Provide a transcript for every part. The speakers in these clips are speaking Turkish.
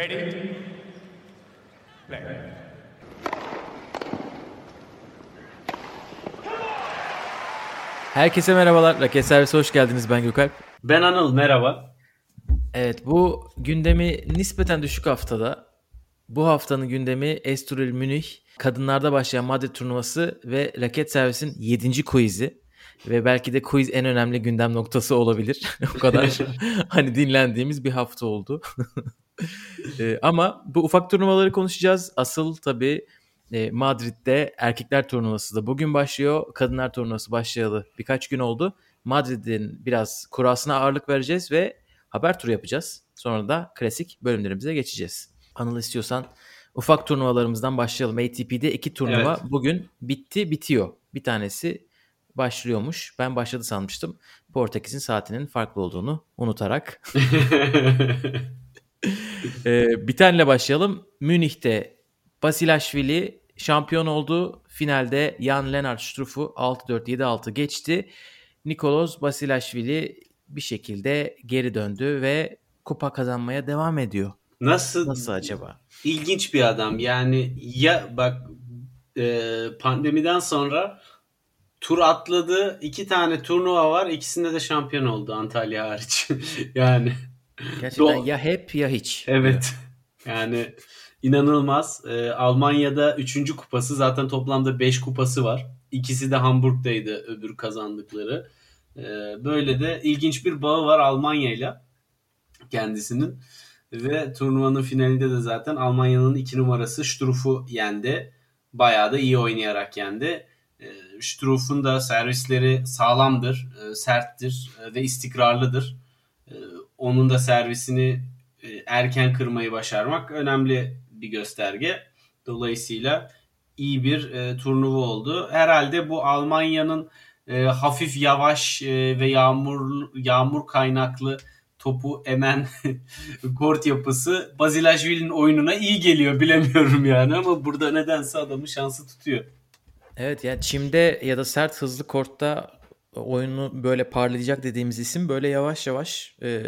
Ready? Play. Herkese merhabalar. Raket Servise hoş geldiniz. Ben Gökalp. Ben Anıl, merhaba. Evet bu gündemi nispeten düşük haftada. Bu haftanın gündemi Estoril Münih kadınlarda başlayan Madrid turnuvası ve Raket Servis'in 7. quiz'i. Ve belki de quiz en önemli gündem noktası olabilir. o kadar hani dinlendiğimiz bir hafta oldu. Ee, ama bu ufak turnuvaları konuşacağız. Asıl tabii e, Madrid'de erkekler turnuvası da bugün başlıyor. Kadınlar turnuvası başlayalı birkaç gün oldu. Madrid'in biraz kurasına ağırlık vereceğiz ve haber turu yapacağız. Sonra da klasik bölümlerimize geçeceğiz. Anıl istiyorsan ufak turnuvalarımızdan başlayalım. ATP'de iki turnuva Evet. bugün bitti bitiyor. Bir tanesi başlıyormuş. Ben başladı sanmıştım. Portekiz'in saatinin farklı olduğunu unutarak. Ee, bir taneyle başlayalım. Münih'te Basilashvili şampiyon oldu. Finalde Jan Lennart Struff'u 6-4 7-6 geçti. Nikolos Basilashvili bir şekilde geri döndü ve kupa kazanmaya devam ediyor. Nasıl? Nasıl acaba? İlginç bir adam. Yani ya bak e, pandemiden sonra tur atladı. iki tane turnuva var. İkisinde de şampiyon oldu Antalya hariç. yani Gerçekten Do- ya hep ya hiç. evet. Yani inanılmaz. E, Almanya'da 3. kupası zaten toplamda 5 kupası var. İkisi de Hamburg'daydı öbür kazandıkları. E, böyle de ilginç bir bağı var Almanya'yla kendisinin. Ve turnuvanın finalinde de zaten Almanya'nın 2 numarası Struff'u yendi. Bayağı da iyi oynayarak yendi. E, Struff'un da servisleri sağlamdır, e, serttir e, ve istikrarlıdır. Onun da servisini e, erken kırmayı başarmak önemli bir gösterge. Dolayısıyla iyi bir e, turnuva oldu. Herhalde bu Almanya'nın e, hafif yavaş e, ve yağmur yağmur kaynaklı topu emen kort yapısı Basilashvili'nin oyununa iyi geliyor bilemiyorum yani ama burada nedense adamın şansı tutuyor. Evet yani çimde ya da sert hızlı kortta oyunu böyle parlayacak dediğimiz isim böyle yavaş yavaş e,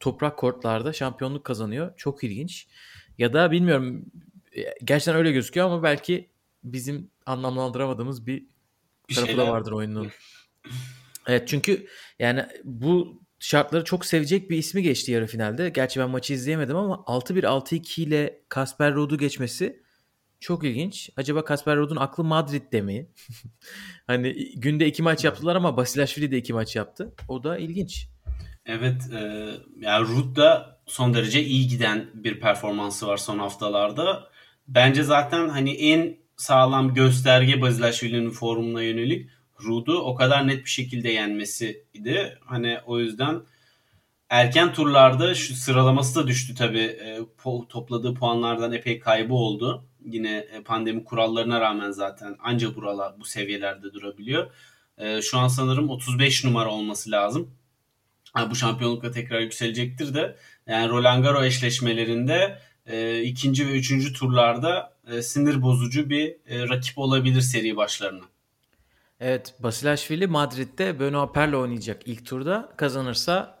toprak kortlarda şampiyonluk kazanıyor. Çok ilginç. Ya da bilmiyorum e, gerçekten öyle gözüküyor ama belki bizim anlamlandıramadığımız bir Bir tarafı şeyler- da vardır oyunun. Evet çünkü yani bu şartları çok sevecek bir ismi geçti yarı finalde. Gerçi ben maçı izleyemedim ama 6-1 6-2 ile Kasper Ruud'u geçmesi çok ilginç. Acaba Kasper Ruud'un aklı Madrid'de mi? hani günde iki maç yaptılar ama Basilashvili de iki maç yaptı. O da ilginç. Evet, e, yani Ruud da son derece iyi giden bir performansı var son haftalarda. Bence zaten hani en sağlam gösterge Basilashvili'nin formuna yönelik Ruud'u o kadar net bir şekilde yenmesiydi. Hani o yüzden erken turlarda şu sıralaması da düştü tabii. E, topladığı puanlardan epey kaybı oldu. Yine e, pandemi kurallarına rağmen zaten anca buralar bu seviyelerde durabiliyor. E, şu an sanırım 35 numara olması lazım. Bu şampiyonlukla tekrar yükselecektir de yani Roland Garros eşleşmelerinde e, ikinci ve üçüncü turlarda sinir bozucu bir rakip olabilir seri başlarına. Evet Basilashvili Madrid'de Benoit Pair'le oynayacak ilk turda. Kazanırsa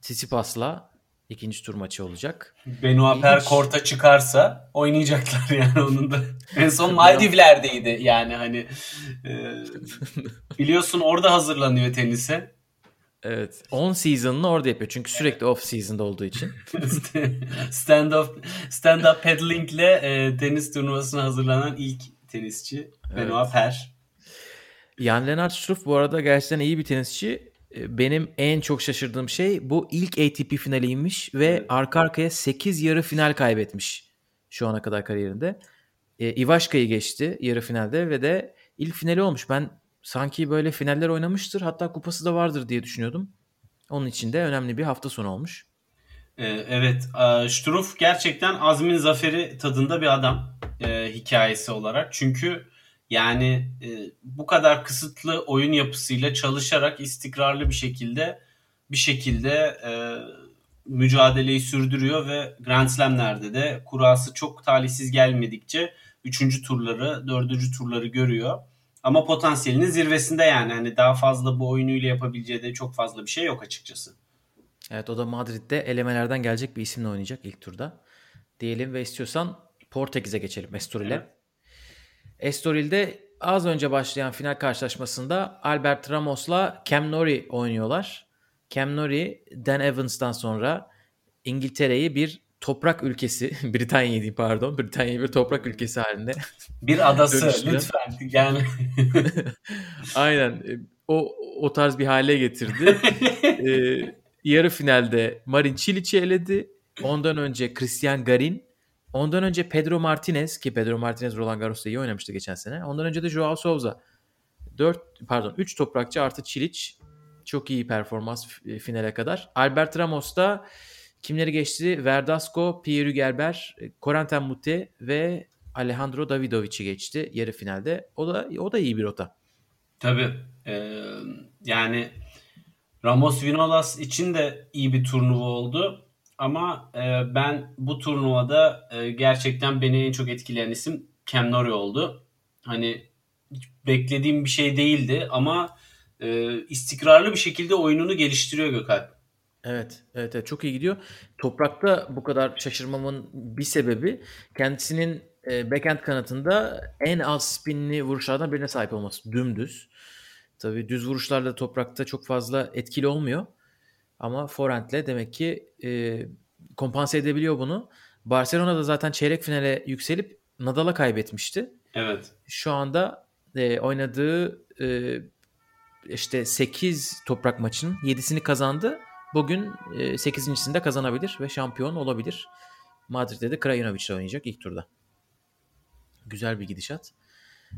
Tsitsipas'la ikinci tur maçı olacak. Benoit Paire İlginç. korta çıkarsa oynayacaklar yani onun da. En son Maldivler'deydi yani hani e, biliyorsun orada hazırlanıyor tenise. Evet. On season'ını orada yapıyor. Çünkü sürekli off season'da olduğu için. stand up stand up paddling'le e, tenis turnuvasına hazırlanan ilk tenisçi Benoit Paire. Jan Lennart Struff bu arada gerçekten iyi bir tenisçi. E, Benim en çok şaşırdığım şey bu ilk ATP finaliymiş ve arka arkaya 8 yarı final kaybetmiş şu ana kadar kariyerinde. E, Ivaşka'yı geçti yarı finalde ve de ilk finali olmuş. Ben sanki böyle finaller oynamıştır hatta kupası da vardır diye düşünüyordum. Onun için de önemli bir hafta sonu olmuş. Ee, Evet, e, Struff gerçekten azmin zaferi tadında bir adam e, hikayesi olarak. Çünkü yani e, bu kadar kısıtlı oyun yapısıyla çalışarak istikrarlı bir şekilde bir şekilde e, mücadeleyi sürdürüyor ve Grand Slam'lerde de kurası çok talihsiz gelmedikçe 3. turları, 4. turları görüyor. Ama potansiyelinin zirvesinde yani hani daha fazla bu oyunuyla yapabileceği de çok fazla bir şey yok açıkçası. Evet o da Madrid'de elemelerden gelecek bir isimle oynayacak ilk turda. diyelim ve istiyorsan Portekiz'e geçelim Estoril'e. Evet. Estoril'de az önce başlayan final karşılaşmasında Albert Ramos'la Cam Nori oynuyorlar. Cam Nori, Dan Evans'tan sonra İngiltere'yi bir toprak ülkesi, Britanya'yı diyeyim pardon, Britanya'yı bir toprak ülkesi halinde. Bir adası Dönüştü. lütfen. Yani Aynen e, o o tarz bir hale getirdi. Ee, yarı finalde Marin Çiliç'i eledi. Ondan önce Christian Garin. Ondan önce Pedro Martinez ki Pedro Martinez Roland Garros'ta iyi oynamıştı geçen sene. Ondan önce de Joao Souza. 4 pardon 3 toprakçı artı Çiliç. Çok iyi performans f- finale kadar. Albert Ramos da kimleri geçti? Verdasco, Pierre Gerber, Corentin Moutet ve Alejandro Davidovic'i geçti yarı finalde. O da o da iyi bir rota. tabii e, yani Ramos Vinolas için de iyi bir turnuva oldu. Ama e, ben bu turnuvada e, gerçekten beni en çok etkileyen isim Cam Nori oldu. Hani beklediğim bir şey değildi ama e, istikrarlı bir şekilde oyununu geliştiriyor Gökalp. Evet, evet, evet çok iyi gidiyor. Toprakta bu kadar şaşırmamın bir sebebi kendisinin e, backhand kanatında en az spinli vuruşlardan birine sahip olması. Dümdüz. Tabii düz vuruşlarla toprakta çok fazla etkili olmuyor. Ama forehandle demek ki e, kompanse edebiliyor bunu. Barcelona'da zaten çeyrek finale yükselip Nadal'a kaybetmişti. Evet. Şu anda e, oynadığı e, işte 8 toprak maçının 7'sini kazandı. Bugün e, 8.sini de kazanabilir ve şampiyon olabilir. Madrid'de de Krajinovic'le oynayacak ilk turda. Güzel bir gidişat.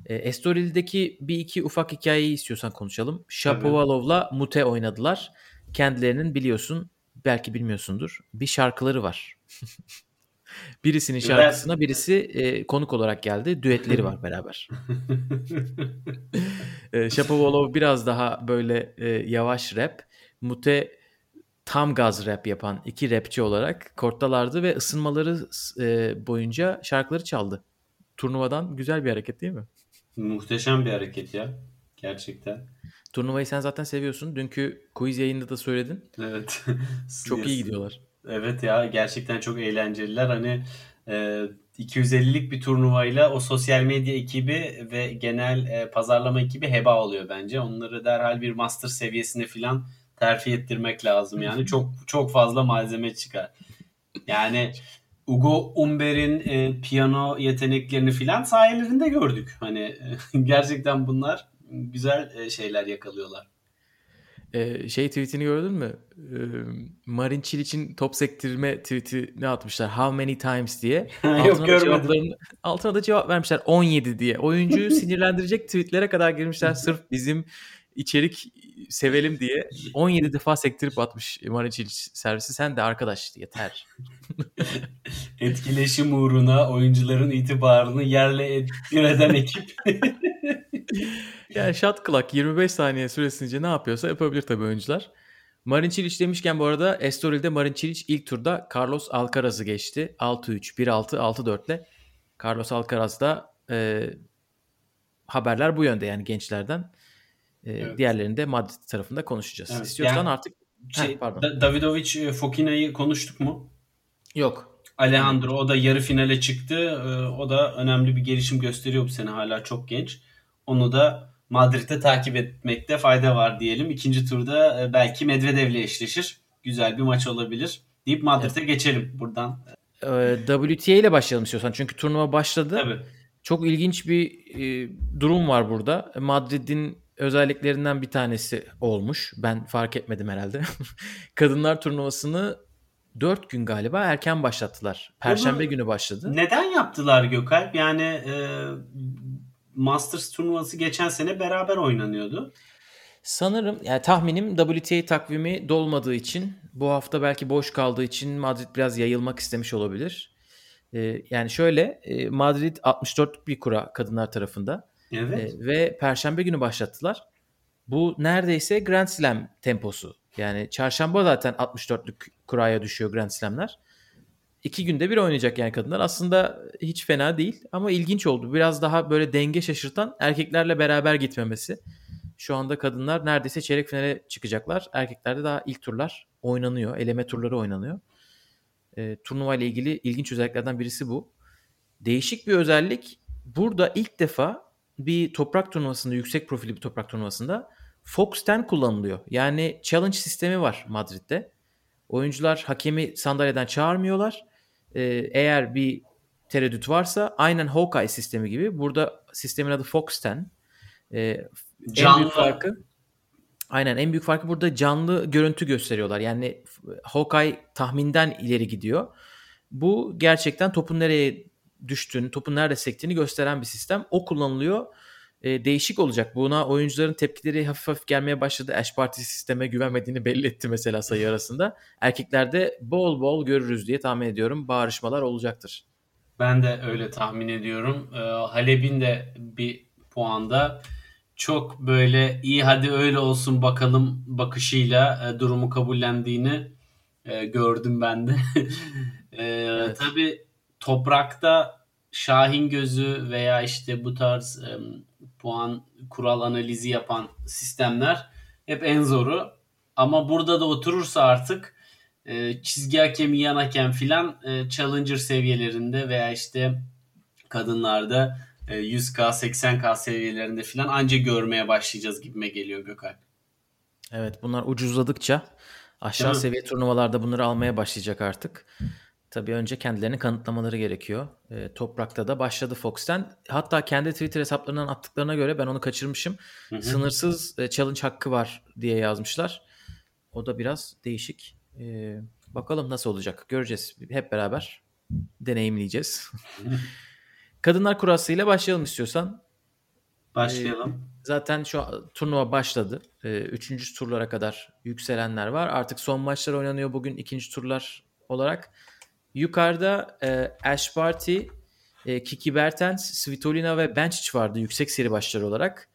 E, Estoril'deki bir iki ufak hikayeyi istiyorsan konuşalım. Shapovalov'la Mute oynadılar. Kendilerinin biliyorsun belki bilmiyorsundur bir şarkıları var. Birisinin şarkısına birisi e, konuk olarak geldi. Düetleri var beraber. E, Shapovalov biraz daha böyle e, yavaş rap. Mute tam gaz rap yapan iki rapçi olarak korttalardı ve ısınmaları e, boyunca şarkıları çaldı. Turnuvadan güzel bir hareket değil mi? Muhteşem bir hareket ya. Gerçekten. Turnuvayı sen zaten seviyorsun. Dünkü quiz yayında da söyledin. Evet. Çok iyi gidiyorlar. Evet ya gerçekten çok eğlenceliler. Hani e, 250'lik bir turnuvayla o sosyal medya ekibi ve genel e, pazarlama ekibi heba oluyor bence. Onları derhal bir master seviyesine filan terfi ettirmek lazım. Yani çok çok fazla malzeme çıkar. Yani Ugo Umber'in e, piyano yeteneklerini filan sayelerinde gördük. Hani e, gerçekten bunlar güzel e, şeyler yakalıyorlar. Ee, şey tweetini gördün mü? Ee, Marin Çiliç'in top sektirme tweeti ne atmışlar? How many times diye. Yok da görmedim. altına da cevap vermişler 17 diye. Oyuncuyu sinirlendirecek tweetlere kadar girmişler sırf bizim içerik sevelim diye. 17 defa sektirip atmış Marin Çiliç servisi. Sen de arkadaş yeter. Etkileşim uğruna oyuncuların itibarını yerle bir eden ekip. Yani shot clock 25 saniye süresince ne yapıyorsa yapabilir tabii oyuncular. Marin Çiliç demişken bu arada Estoril'de Marin Çiliç ilk turda Carlos Alcaraz'ı geçti. 6-3, 1-6, 6-4 ile. Carlos Alcaraz da e, haberler bu yönde yani gençlerden. E, Evet. Diğerlerini de Madrid tarafında konuşacağız. Evet, İstiyorsan yani- artık Şey, Heh, pardon. Da- Davidovic e, Fokina'yı konuştuk mu? yok. Alejandro o da yarı finale çıktı. Ee, O da önemli bir gelişim gösteriyor bu sene hala çok genç. Onu da Madrid'de takip etmekte fayda var diyelim. İkinci turda e, belki Medvedev'le eşleşir. Güzel bir maç olabilir. Deyip Madrid'e geçelim buradan. E, WTA ile başlayalım istiyorsan. Çünkü turnuva başladı. Tabii. Çok ilginç bir e, durum var burada. Madrid'in özelliklerinden bir tanesi olmuş. Ben fark etmedim herhalde. Kadınlar turnuvasını 4 gün galiba erken başlattılar. Perşembe Bunu- günü başladı. Neden yaptılar Gökalp? Yani e, Masters turnuvası geçen sene beraber oynanıyordu. Sanırım yani tahminim WTA takvimi dolmadığı için bu hafta belki boş kaldığı için Madrid biraz yayılmak istemiş olabilir. E, yani şöyle e, Madrid 64'lük bir kura kadınlar tarafında. Evet. E, ve perşembe günü başlattılar. Bu neredeyse Grand Slam temposu. Yani çarşamba zaten 64'lük kuraya düşüyor Grand Slam'ler. İki günde bir oynayacak yani kadınlar. Aslında hiç fena değil ama ilginç oldu. Biraz daha böyle denge şaşırtan erkeklerle beraber gitmemesi. Şu anda kadınlar neredeyse çeyrek finale çıkacaklar. Erkeklerde daha ilk turlar oynanıyor. Eleme turları oynanıyor. E, turnuva ile ilgili ilginç özelliklerden birisi bu. Değişik bir özellik. Burada ilk defa bir toprak turnuvasında, yüksek profili bir toprak turnuvasında Fox 10 kullanılıyor. Yani challenge sistemi var Madrid'de. Oyuncular hakemi sandalyeden çağırmıyorlar. Ee, eğer bir tereddüt varsa aynen Hawkeye sistemi gibi. Burada sistemin adı Fox 10. Ee, en büyük farkı Aynen en büyük farkı burada canlı görüntü gösteriyorlar. Yani Hawkeye tahminden ileri gidiyor. Bu gerçekten topun nereye düştüğünü, topun nerede sektiğini gösteren bir sistem. O kullanılıyor. E, değişik olacak. Buna oyuncuların tepkileri hafif hafif gelmeye başladı. Ash Party sisteme güvenmediğini belli etti mesela sayı arasında. Erkeklerde bol bol görürüz diye tahmin ediyorum. Bağırışmalar olacaktır. Ben de öyle tahmin ediyorum. E, Halep'in de bir puanda çok böyle iyi hadi öyle olsun bakalım bakışıyla e, durumu kabullendiğini e, gördüm ben de. e, evet. Tabii toprakta Şahin gözü veya işte bu tarz e, puan kural analizi yapan sistemler hep en zoru. Ama burada da oturursa artık e, çizgi hakemi yan hakem filan e, challenger seviyelerinde veya işte kadınlarda 100K e, 80K seviyelerinde filan anca görmeye başlayacağız gibime geliyor Gökhan. Evet bunlar ucuzladıkça aşağı seviye turnuvalarda bunları almaya başlayacak artık. Tabii önce kendilerini kanıtlamaları gerekiyor. E, toprakta da başladı Fox'ten. Hatta kendi Twitter hesaplarından attıklarına göre ben onu kaçırmışım. Hı hı. Sınırsız e, challenge hakkı var diye yazmışlar. O da biraz değişik. E, bakalım nasıl olacak. Göreceğiz. Hep beraber deneyimleyeceğiz. Kadınlar kurasıyla başlayalım istiyorsan. Başlayalım. E, zaten şu turnuva başladı. E, üçüncü turlara kadar yükselenler var. Artık son maçlar oynanıyor bugün ikinci turlar olarak. Yukarıda e, Ash Barty, e, Kiki Bertens, Svitolina ve Benčić vardı yüksek seri başları olarak.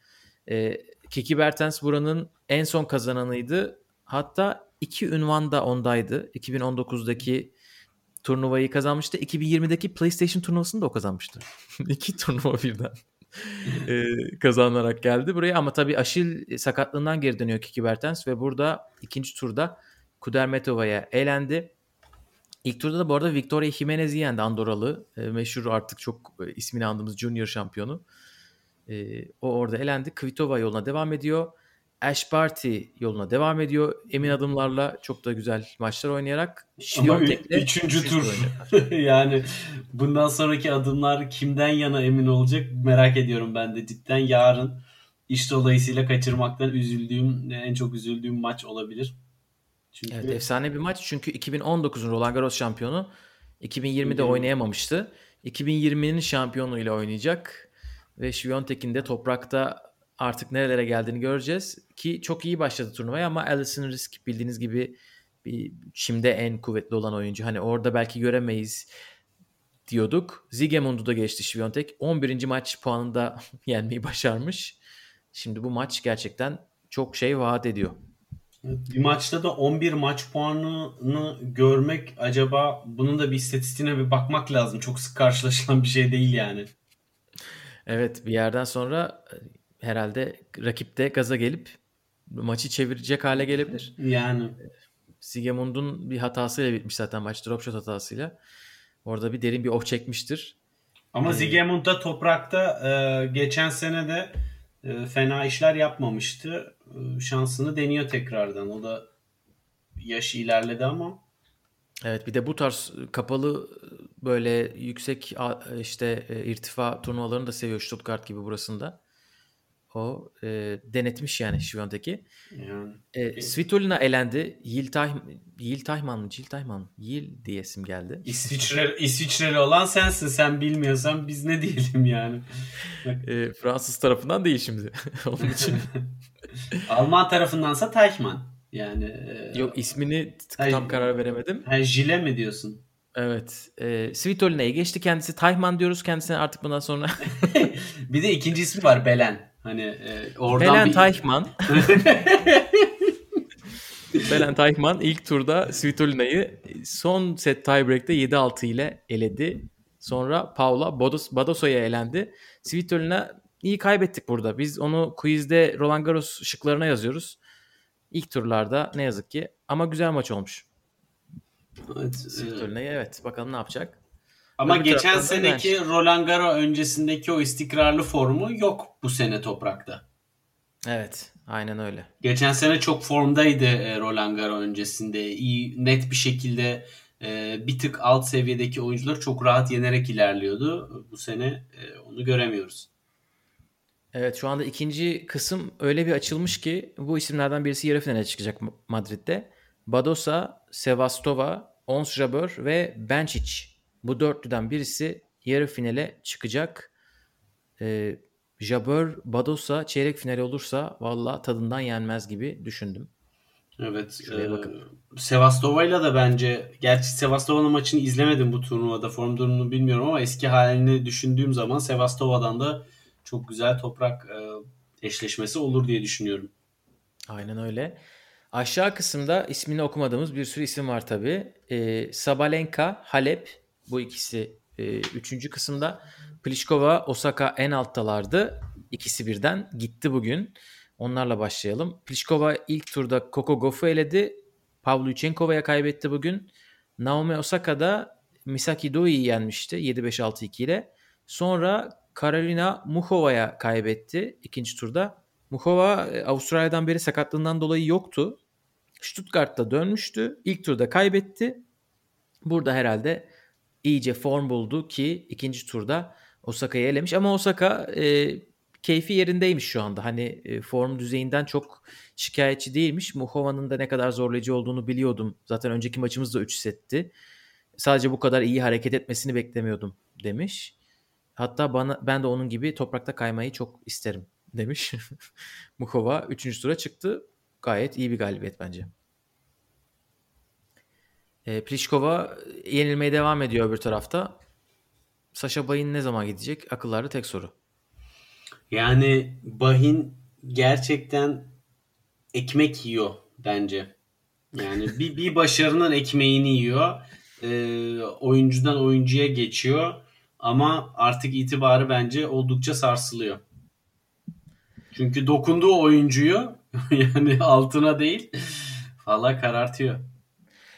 E, Kiki Bertens buranın en son kazananıydı. Hatta iki ünvan da ondaydı. 2019'daki turnuvayı kazanmıştı. 2020'deki PlayStation turnuvasını da o kazanmıştı. İki turnuva birden e, kazanarak geldi buraya. Ama tabii Aşil sakatlığından geri dönüyor Kiki Bertens ve burada ikinci turda Kudermetova'ya elendi. İlk turda da bu arada Victoria Jimenez'i yendi Andoralı. E, meşhur artık çok e, ismini andığımız Junior şampiyonu. E, o orada elendi. Kvitova yoluna devam ediyor. Ash Barty yoluna devam ediyor. Emin adımlarla çok da güzel maçlar oynayarak. Ama üçüncü tur. yani bundan sonraki adımlar kimden yana emin olacak merak ediyorum ben de cidden. Yarın iş dolayısıyla kaçırmaktan üzüldüğüm, en çok üzüldüğüm maç olabilir. Çünkü... Evet efsane bir maç çünkü 2019'un Roland Garros şampiyonu 2020'de oynayamamıştı. 2020'nin şampiyonuyla oynayacak ve Şviyontek'in de toprakta artık nerelere geldiğini göreceğiz. Ki çok iyi başladı turnuvaya ama Alison Risk bildiğiniz gibi bir şimdi en kuvvetli olan oyuncu. Hani orada belki göremeyiz diyorduk. Zigemund'u da geçti Şviyontek. 11. maç puanında yenmeyi başarmış. Şimdi bu maç gerçekten çok şey vaat ediyor. Bir maçta da 11 maç puanını görmek acaba bunun da bir istatistiğine bir bakmak lazım. Çok sık karşılaşılan bir şey değil yani. Evet bir yerden sonra e, herhalde rakip de gaza gelip maçı çevirecek hale gelebilir. Yani. Sigemund'un bir hatasıyla bitmiş zaten maç. Drop shot hatasıyla. Orada bir derin bir oh çekmiştir. Ama ee, Sigemund da toprakta e, geçen sene de e, fena işler yapmamıştı. E, şansını deniyor tekrardan. O da yaşı ilerledi ama. Evet bir de bu tarz kapalı böyle yüksek işte e, irtifa turnuvalarını da seviyor Stuttgart gibi burasında. O e, denetmiş yani Şiviyon'daki. Yani. E, Svitolina elendi. Yiltay, Yiltayman mı? Yiltayman mı? Yil diye isim geldi. İsviçre, İsviçreli olan sensin. Sen bilmiyorsan biz ne diyelim yani. e, Fransız tarafından değil şimdi. Onun için. Alman tarafındansa Taychman. Yani e, Yok ismini tam hayır, karar veremedim. Ha, Jile mi diyorsun? Evet. E, Svitolina'yı geçti kendisi. Tayman diyoruz kendisine artık bundan sonra. bir de ikinci ismi var Belen. Hani e, oradan Belen bir... Taychman. Belen Taychman ilk turda Svitolina'yı son set tiebreak'te 7-6 ile eledi. Sonra Paula Bodos, Badosa'ya elendi. Svitolina iyi kaybettik burada. Biz onu quizde Roland Garros şıklarına yazıyoruz. İlk turlarda ne yazık ki ama güzel maç olmuş. Evet, e, turneye evet. Bakalım ne yapacak. Ama Öbür geçen seneki Roland Garros öncesindeki o istikrarlı formu yok bu sene toprakta. Evet. Aynen öyle. Geçen sene çok formdaydı e, Roland Garros öncesinde. İyi net bir şekilde e, bir tık alt seviyedeki oyuncuları çok rahat yenerek ilerliyordu. Bu sene e, onu göremiyoruz. Evet şu anda ikinci kısım öyle bir açılmış ki bu isimlerden birisi yarı finale çıkacak Ma- Madrid'de. Badosa, Sevastova, Ons Jabeur ve Benčić. Bu dörtlüden birisi yarı finale çıkacak. Ee, Jabeur, Badosa çeyrek finali olursa valla tadından yenmez gibi düşündüm. Evet. Şuraya e. Sevastova'yla da bence gerçi Sevastova'nın maçını izlemedim bu turnuvada. Form durumunu bilmiyorum ama eski halini düşündüğüm zaman Sevastova'dan da çok güzel toprak e, eşleşmesi olur diye düşünüyorum. Aynen öyle. Aşağı kısımda ismini okumadığımız bir sürü isim var tabi. Ee, Sabalenka, Halep bu ikisi e, üçüncü kısımda. Pliskova, Osaka en alttalardı. İkisi birden gitti bugün. Onlarla başlayalım. Pliskova ilk turda Coco Gauff'u eledi. Pavlyuchenkova'ya kaybetti bugün. Naomi Osaka da Misaki Doi'yi yenmişti 7-5-6-2 ile. Sonra Karolina Muchova'ya kaybetti ikinci turda. Muchova e, Avustralya'dan beri sakatlığından dolayı yoktu. Stuttgart'ta dönmüştü. İlk turda kaybetti. Burada herhalde iyice form buldu ki ikinci turda Osaka'yı elemiş. Ama Osaka e, keyfi yerindeymiş şu anda. Hani e, form düzeyinden çok şikayetçi değilmiş. Muchova'nın da ne kadar zorlayıcı olduğunu biliyordum. Zaten önceki maçımız da 3 setti. Sadece bu kadar iyi hareket etmesini beklemiyordum demiş. Hatta bana ben de onun gibi toprakta kaymayı çok isterim demiş. Muchova 3. tura çıktı. Gayet iyi bir galibiyet bence. E, Pliskova yenilmeye devam ediyor öbür tarafta. Sasha Bay'ın ne zaman gidecek? Akıllarda tek soru. Yani Bahin gerçekten ekmek yiyor bence. Yani bir, bir başarının ekmeğini yiyor. Ee, oyuncudan oyuncuya geçiyor. Ama artık itibarı bence oldukça sarsılıyor. Çünkü dokunduğu oyuncuyu yani altına değil valla karartıyor.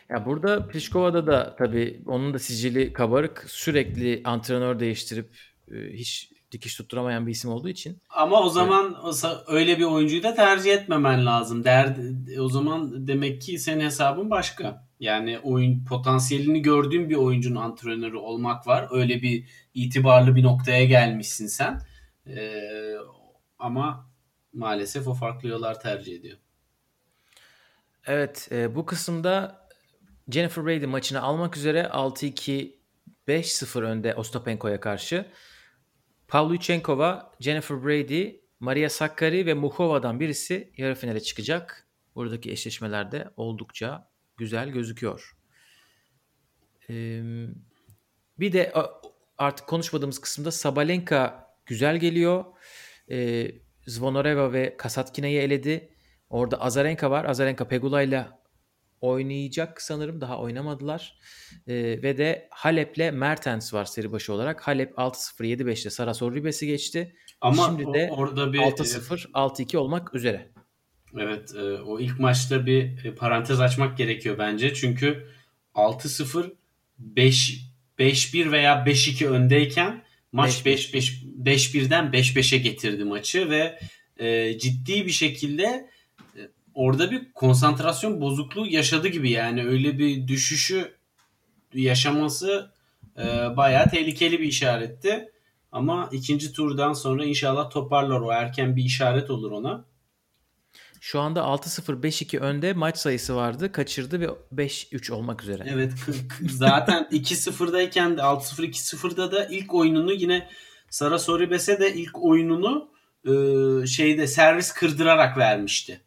Ya burada Pliskova'da da tabii onun da sicili kabarık. Sürekli antrenör değiştirip e, hiç dikiş tutturamayan bir isim olduğu için. Ama o zaman o- öyle bir oyuncuyu da tercih etmemen lazım. Der, o zaman demek ki senin hesabın başka. Yani oyun potansiyelini gördüğün bir oyuncunun antrenörü olmak var. Öyle bir itibarlı bir noktaya gelmişsin sen. Ee, ama maalesef o farklı yollar tercih ediyor. Evet e, bu kısımda Jennifer Brady maçını almak üzere 6-2 5-0 önde Ostapenko'ya karşı. Pavlyuchenkova, Jennifer Brady, Maria Sakkari ve Muchova'dan birisi yarı finale çıkacak. Buradaki eşleşmelerde oldukça güzel gözüküyor. Bir de artık konuşmadığımız kısımda Sabalenka güzel geliyor. Zvonareva ve Kasatkina'yı eledi. Orada Azarenka var. Azarenka Pegula ile oynayacak sanırım. Daha oynamadılar. Ee, ve de Halep'le Mertens var seri başı olarak. Halep 6-0 7-5'te Sarasor Ribes'i geçti. Ama Şimdi o- de orada bir 6-0 6-2 olmak üzere. Evet, e, o ilk maçta bir e, parantez açmak gerekiyor bence. Çünkü 6-0 5 5-1 veya 5-2 öndeyken maç 5-5 5-1'den 5-5'e getirdi maçı ve e, ciddi bir şekilde e, orada bir konsantrasyon bozukluğu yaşadı gibi yani öyle bir düşüşü yaşaması e, bayağı tehlikeli bir işaretti. Ama ikinci turdan sonra inşallah toparlar o erken bir işaret olur ona. Şu anda 6-0 5-2 önde maç sayısı vardı. Kaçırdı ve 5-3 olmak üzere. Evet zaten 2-0'dayken de 6-0 2-0'da da ilk oyununu yine Sara Soribes'e de ilk oyununu e, şeyde servis kırdırarak vermişti.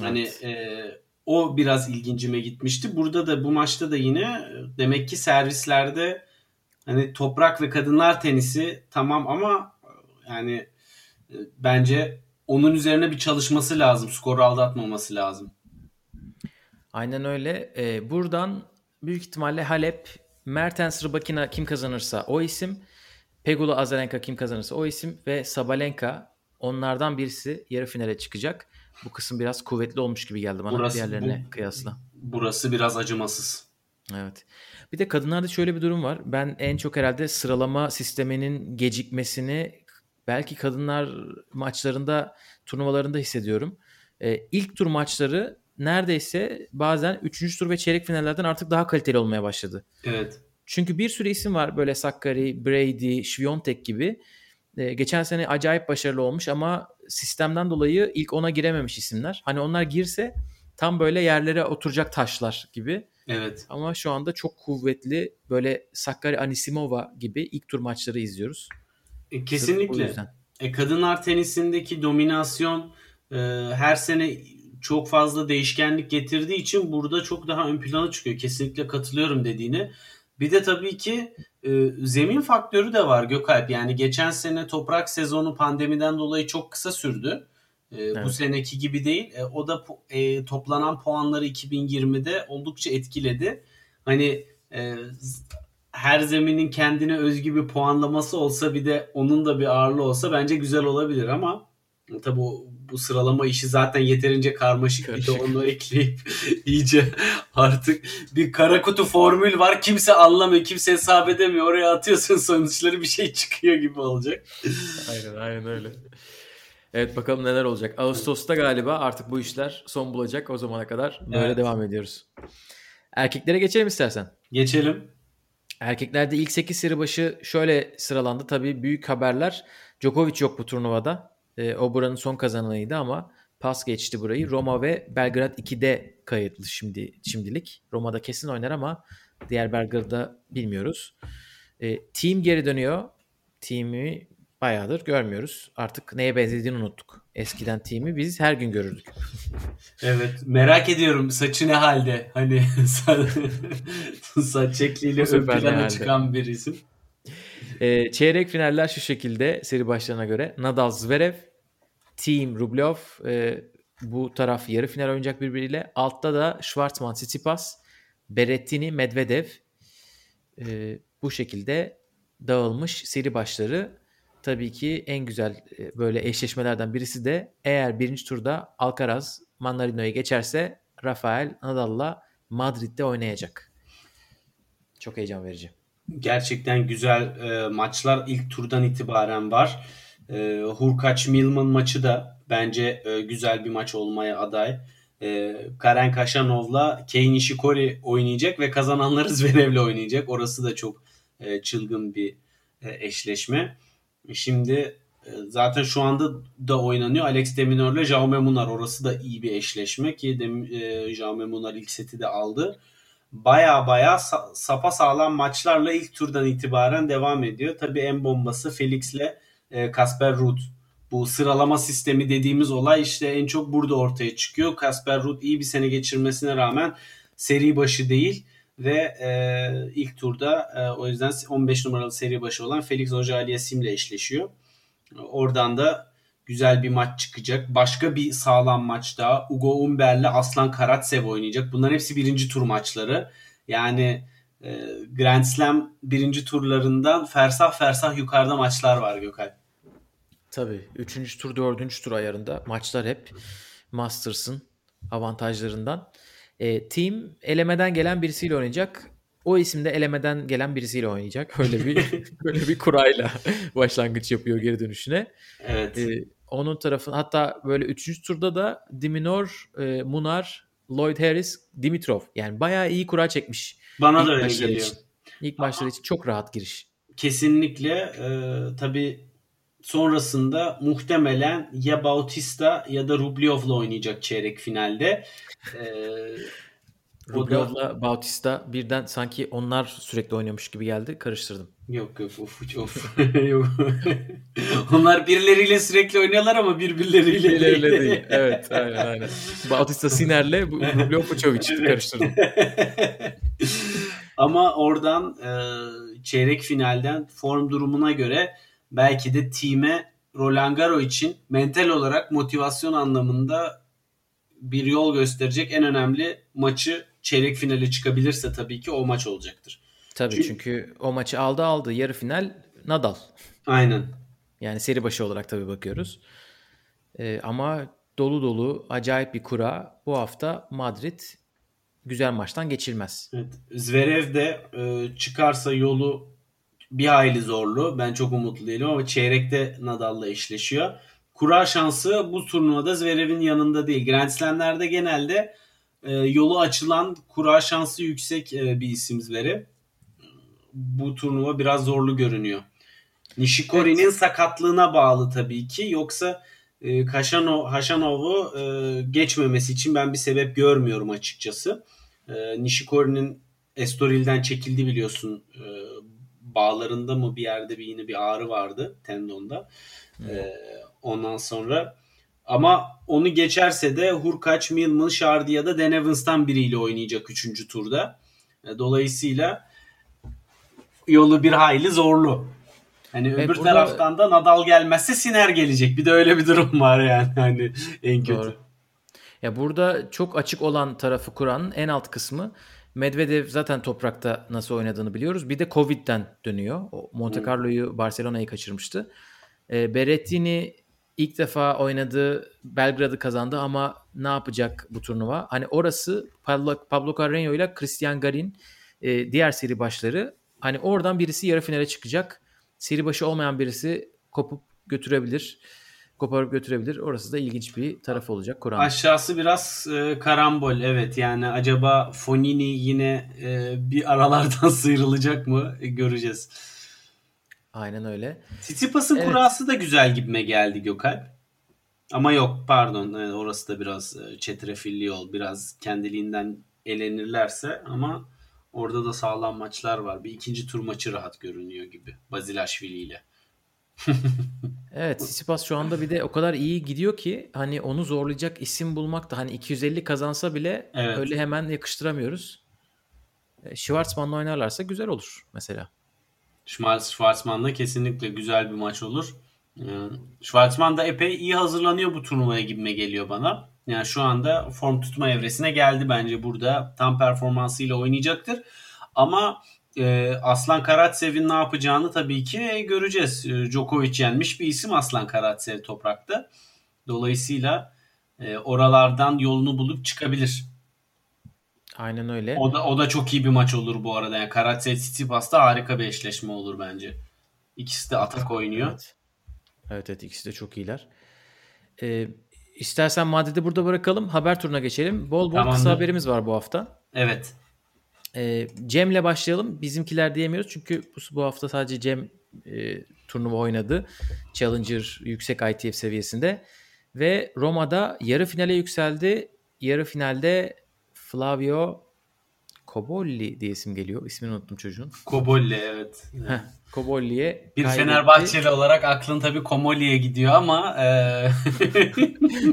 Hani Evet. e, o biraz ilgincime gitmişti. Burada da bu maçta da yine demek ki servislerde hani toprak ve kadınlar tenisi tamam ama yani e, bence onun üzerine bir çalışması lazım. Skoru aldatmaması lazım. Aynen öyle. Ee, buradan büyük ihtimalle Halep, Mertens Rybakina kim kazanırsa o isim, Pegula Azarenka kim kazanırsa o isim ve Sabalenka onlardan birisi yarı finale çıkacak. Bu kısım biraz kuvvetli olmuş gibi geldi bana Burası- diğerlerine bu- kıyasla. burası biraz acımasız. Evet. Bir de kadınlarda şöyle bir durum var. Ben en çok herhalde sıralama sisteminin gecikmesini belki kadınlar maçlarında, turnuvalarında hissediyorum. Ee, ilk tur maçları neredeyse bazen 3. tur ve çeyrek finallerden artık daha kaliteli olmaya başladı. Evet. Çünkü bir sürü isim var böyle Sakkari, Brady, Sviontek gibi. Ee, geçen sene acayip başarılı olmuş ama sistemden dolayı ilk ona girememiş isimler. Hani onlar girse tam böyle yerlere oturacak taşlar gibi. Evet. Ama şu anda çok kuvvetli böyle Sakkari Anisimova gibi ilk tur maçları izliyoruz. E, kesinlikle. E, kadınlar tenisindeki dominasyon e, her sene çok fazla değişkenlik getirdiği için burada çok daha ön plana çıkıyor. Kesinlikle katılıyorum dediğine. Bir de tabii ki e, zemin faktörü de var Gökalp. Yani geçen sene toprak sezonu pandemiden dolayı çok kısa sürdü. E, Bu Evet. seneki gibi değil. E, o da e, toplanan puanları 2020'de oldukça etkiledi. Hani e, her zeminin kendine özgü bir puanlaması olsa bir de onun da bir ağırlığı olsa bence güzel olabilir ama tabii bu, sıralama işi zaten yeterince karmaşık, bir de onu ekleyip iyice artık bir kara kutu formül var kimse anlamıyor kimse hesap edemiyor oraya atıyorsun sonuçları bir şey çıkıyor gibi olacak. Aynen aynen öyle. Evet bakalım neler olacak. Ağustos'ta galiba artık bu işler son bulacak. O zamana kadar böyle Evet. devam ediyoruz. Erkeklere geçelim istersen. Geçelim. Erkeklerde ilk 8 seri başı şöyle sıralandı. Tabii büyük haberler. Djokovic yok bu turnuvada. Ee, o buranın son kazananıydı ama pas geçti burayı. Roma ve Belgrad 2'de kayıtlı şimdi şimdilik. Roma'da kesin oynar ama diğer Belgrad'da bilmiyoruz. Ee, team geri dönüyor. Team'i bayağıdır görmüyoruz. Artık neye benzediğini unuttuk. Eskiden team'i biz her gün görürdük. Evet merak ediyorum saçı ne halde hani saç şekliyle ön plana çıkan bir isim. Ee, çeyrek finaller şu şekilde seri başlarına göre. Nadal Zverev, Team Rublev e, bu taraf yarı final oynayacak birbiriyle. Altta da Schwartzman, Tsitsipas, Berrettini, Medvedev e, bu şekilde dağılmış seri başları. Tabii ki en güzel e, böyle eşleşmelerden birisi de eğer birinci turda Alcaraz Manarino'yu geçerse Rafael Nadal'la Madrid'de oynayacak. Çok heyecan verici. Gerçekten güzel e, maçlar ilk turdan itibaren var. E, Hurkaç Milman maçı da bence e, güzel bir maç olmaya aday. E, Karen Kaşanov'la Kei Nishikori oynayacak ve kazananları Zverev'le oynayacak. Orası da çok e, çılgın bir e, eşleşme. Şimdi e, zaten şu anda da oynanıyor. Alex de Minaur'la Jaume Munar. Orası da iyi bir eşleşme ki de, e, Jaume Munar ilk seti de aldı baya baya sa- sapa sağlam maçlarla ilk turdan itibaren devam ediyor. Tabii en bombası Felix'le e, Kasper Ruud. Bu sıralama sistemi dediğimiz olay işte en çok burada ortaya çıkıyor. Kasper Ruud iyi bir sene geçirmesine rağmen seri başı değil ve e, ilk turda e, o yüzden 15 numaralı seri başı olan Felix Auger-Aliassime ile eşleşiyor. Oradan da güzel bir maç çıkacak. Başka bir sağlam maç daha. Ugo Umber'le Aslan Karatsev oynayacak. Bunların hepsi birinci tur maçları. Yani e, Grand Slam birinci turlarından fersah fersah yukarıda maçlar var Gökay. Tabii. Üçüncü tur, dördüncü tur ayarında maçlar hep Masters'ın avantajlarından. E, team elemeden gelen birisiyle oynayacak. O isim de elemeden gelen birisiyle oynayacak. Öyle bir böyle bir kurayla başlangıç yapıyor geri dönüşüne. Evet. E, onun tarafın hatta böyle üçüncü turda da Diminor, e, Munar, Lloyd Harris, Dimitrov. Yani bayağı iyi kura çekmiş. Bana İlk da öyle geliyor. için. İlk maçları için çok rahat giriş. Kesinlikle e, tabii sonrasında muhtemelen ya Bautista ya da Rublev'la oynayacak çeyrek finalde. E, Rublev'la Bautista birden sanki onlar sürekli oynuyormuş gibi geldi. Karıştırdım. Yok yok of of. yok. Onlar birileriyle sürekli oynuyorlar ama birbirleriyle Öyle değil. Evet aynen aynen. Bautista Siner'le Rublev Puçovic çıktı karıştırdım. ama oradan e, çeyrek finalden form durumuna göre belki de time Roland Garros için mental olarak motivasyon anlamında bir yol gösterecek en önemli maçı çeyrek finale çıkabilirse tabii ki o maç olacaktır. Tabii Çünkü- çünkü o maçı aldı aldı. Yarı final Nadal. Aynen. Yani seri başı olarak tabii bakıyoruz. Ee, ama dolu dolu acayip bir kura. Bu hafta Madrid güzel maçtan geçilmez. Evet. Zverev de e, çıkarsa yolu bir hayli zorlu. Ben çok umutlu değilim ama çeyrekte Nadal'la eşleşiyor. Kura şansı bu turnuvada Zverev'in yanında değil. Grand Slam'lerde genelde e, yolu açılan kura şansı yüksek e, bir isim Zverev. Bu turnuva biraz zorlu görünüyor. Nishikori'nin evet. sakatlığına bağlı tabii ki. Yoksa e, Haşanov, Haşanov'u e, geçmemesi için ben bir sebep görmüyorum açıkçası. E, Nishikori'nin Estoril'den çekildi biliyorsun. E, bağlarında mı bir yerde bir yine bir ağrı vardı tendonda. E, ondan sonra ama onu geçerse de Hurkaç, Milman, Shardy ya da Dan Evans'tan biriyle oynayacak 3. turda. E, dolayısıyla yolu bir hayli zorlu. Hani Ve öbür burada... taraftan da Nadal gelmezse Siner gelecek. Bir de öyle bir durum var yani. Hani en kötü. Doğru. Ya burada çok açık olan tarafı kuran en alt kısmı Medvedev zaten toprakta nasıl oynadığını biliyoruz. Bir de Covid'den dönüyor. O Monte Carlo'yu Barcelona'yı kaçırmıştı. E, Berrettini ilk defa oynadığı Belgrad'ı kazandı ama ne yapacak bu turnuva? Hani orası Pablo, Pablo Carreño ile Christian Garin e, diğer seri başları. Hani oradan birisi yarı finale çıkacak. Seri başı olmayan birisi kopup götürebilir koparıp götürebilir. Orası da ilginç bir taraf olacak Kur'an. Aşağısı biraz e, karambol evet yani acaba Fonini yine e, bir aralardan sıyrılacak mı e, göreceğiz. Aynen öyle. Tsitsipas'ın evet. kurası da güzel gibime geldi Gökalp. Ama yok pardon yani orası da biraz e, çetrefilli yol. Biraz kendiliğinden elenirlerse ama orada da sağlam maçlar var. Bir ikinci tur maçı rahat görünüyor gibi Bazilashvili ile. Evet, Tsitsipas şu anda bir de o kadar iyi gidiyor ki hani onu zorlayacak isim bulmak da hani 250 kazansa bile evet. öyle hemen yakıştıramıyoruz. E, Schwarzman'la oynarlarsa güzel olur mesela. Schwarzman'la kesinlikle güzel bir maç olur. E, Schwarzman da epey iyi hazırlanıyor bu turnuvaya gibime geliyor bana. Yani şu anda form tutma evresine geldi bence burada. Tam performansıyla oynayacaktır. Ama e, Aslan Karatsev'in ne yapacağını tabii ki göreceğiz. E, Djokovic yenmiş bir isim Aslan Karatsev toprakta. Dolayısıyla e, oralardan yolunu bulup çıkabilir. Aynen öyle. O da o da çok iyi bir maç olur bu arada. Yani Karatsev Tsitsipas da harika bir eşleşme olur bence. İkisi de atak oynuyor. Evet. Evet, evet ikisi de çok iyiler. Ee, istersen Madrid'i burada bırakalım. Haber turuna geçelim. Bol bol Tamamdır. kısa haberimiz var bu hafta. Evet. E, Cem'le başlayalım. Bizimkiler diyemiyoruz çünkü bu, bu hafta sadece Cem e, turnuva oynadı. Challenger yüksek ITF seviyesinde. Ve Roma'da yarı finale yükseldi. Yarı finalde Flavio Cobolli diye isim geliyor. İsmini unuttum çocuğun. Cobolli evet. Heh, Bir kaybetti. Fenerbahçeli olarak aklın tabii Comolli'ye gidiyor ama e...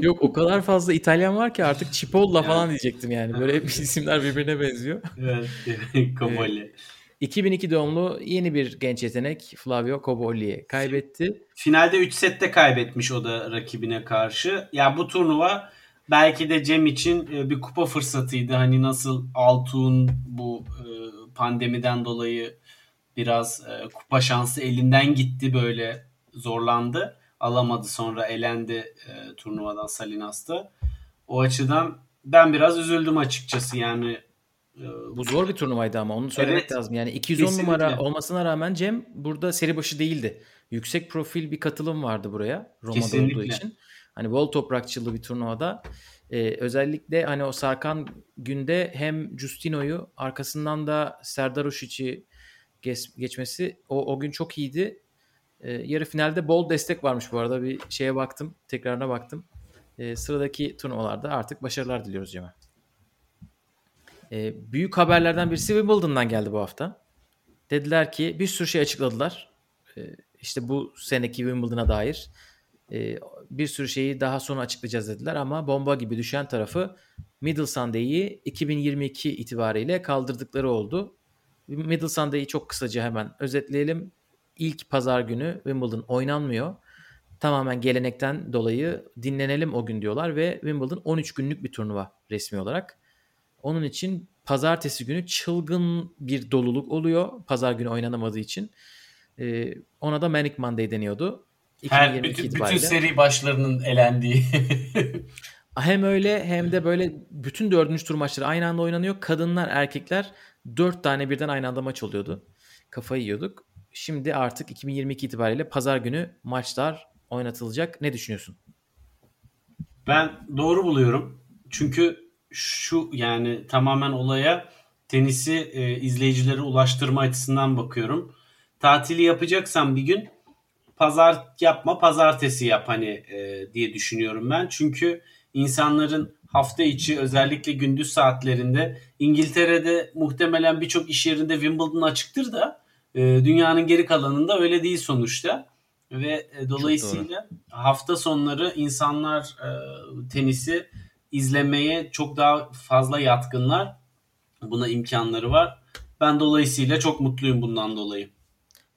yok o kadar fazla İtalyan var ki artık Cipolla falan diyecektim yani. Böyle isimler birbirine benziyor. Evet. Comolli. 2002 doğumlu yeni bir genç yetenek Flavio Cobolli'ye kaybetti. Finalde 3 sette kaybetmiş o da rakibine karşı. Ya bu turnuva belki de Cem için e, bir kupa fırsatıydı. Hani nasıl Altun bu e, pandemiden dolayı biraz e, kupa şansı elinden gitti böyle zorlandı. Alamadı sonra elendi turnuvadan Salinas'ta. O açıdan ben biraz üzüldüm açıkçası yani. Bu zor bir turnuvaydı ama onu söylemek evet, lazım. Yani 210 kesinlikle. numara olmasına rağmen Cem burada seri başı değildi. Yüksek profil bir katılım vardı buraya Roma'da kesinlikle. olduğu için. Hani bol toprakçılı bir turnuvada e, özellikle hani o Sarkan günde hem Justino'yu arkasından da Serdar Uşic'i geç, geçmesi o, o gün çok iyiydi. E, yarı finalde bol destek varmış bu arada bir şeye baktım tekrarına baktım. E, sıradaki turnuvalarda artık başarılar diliyoruz Cem'e. E, büyük haberlerden birisi Wimbledon'dan geldi bu hafta. Dediler ki bir sürü şey açıkladılar. E, işte bu seneki Wimbledon'a dair. E, bir sürü şeyi daha sonra açıklayacağız dediler ama bomba gibi düşen tarafı Middle Sunday'i 2022 itibariyle kaldırdıkları oldu. Middle Sunday'i çok kısaca hemen özetleyelim. İlk pazar günü Wimbledon oynanmıyor. Tamamen gelenekten dolayı dinlenelim o gün diyorlar ve Wimbledon 13 günlük bir turnuva resmi olarak. Onun için pazartesi günü çılgın bir doluluk oluyor. Pazar günü oynanamadığı için. Ee, ona da Manic Monday deniyordu. Her, bütün, bütün seri başlarının elendiği. Hem öyle hem de böyle bütün dördüncü tur maçları aynı anda oynanıyor. Kadınlar erkekler dört tane birden aynı anda maç oluyordu. Kafayı yiyorduk. Şimdi artık 2022 itibariyle pazar günü maçlar oynatılacak. Ne düşünüyorsun? Ben doğru buluyorum. Çünkü şu yani tamamen olaya tenisi e, izleyicilere ulaştırma açısından bakıyorum. Tatili yapacaksan bir gün pazar yapma pazartesi yap hani e, diye düşünüyorum ben. Çünkü insanların hafta içi özellikle gündüz saatlerinde İngiltere'de muhtemelen birçok iş yerinde Wimbledon açıktır da e, dünyanın geri kalanında öyle değil sonuçta. Ve e, dolayısıyla hafta sonları insanlar e, tenisi izlemeye çok daha fazla yatkınlar. Buna imkanları var. Ben dolayısıyla çok mutluyum bundan dolayı.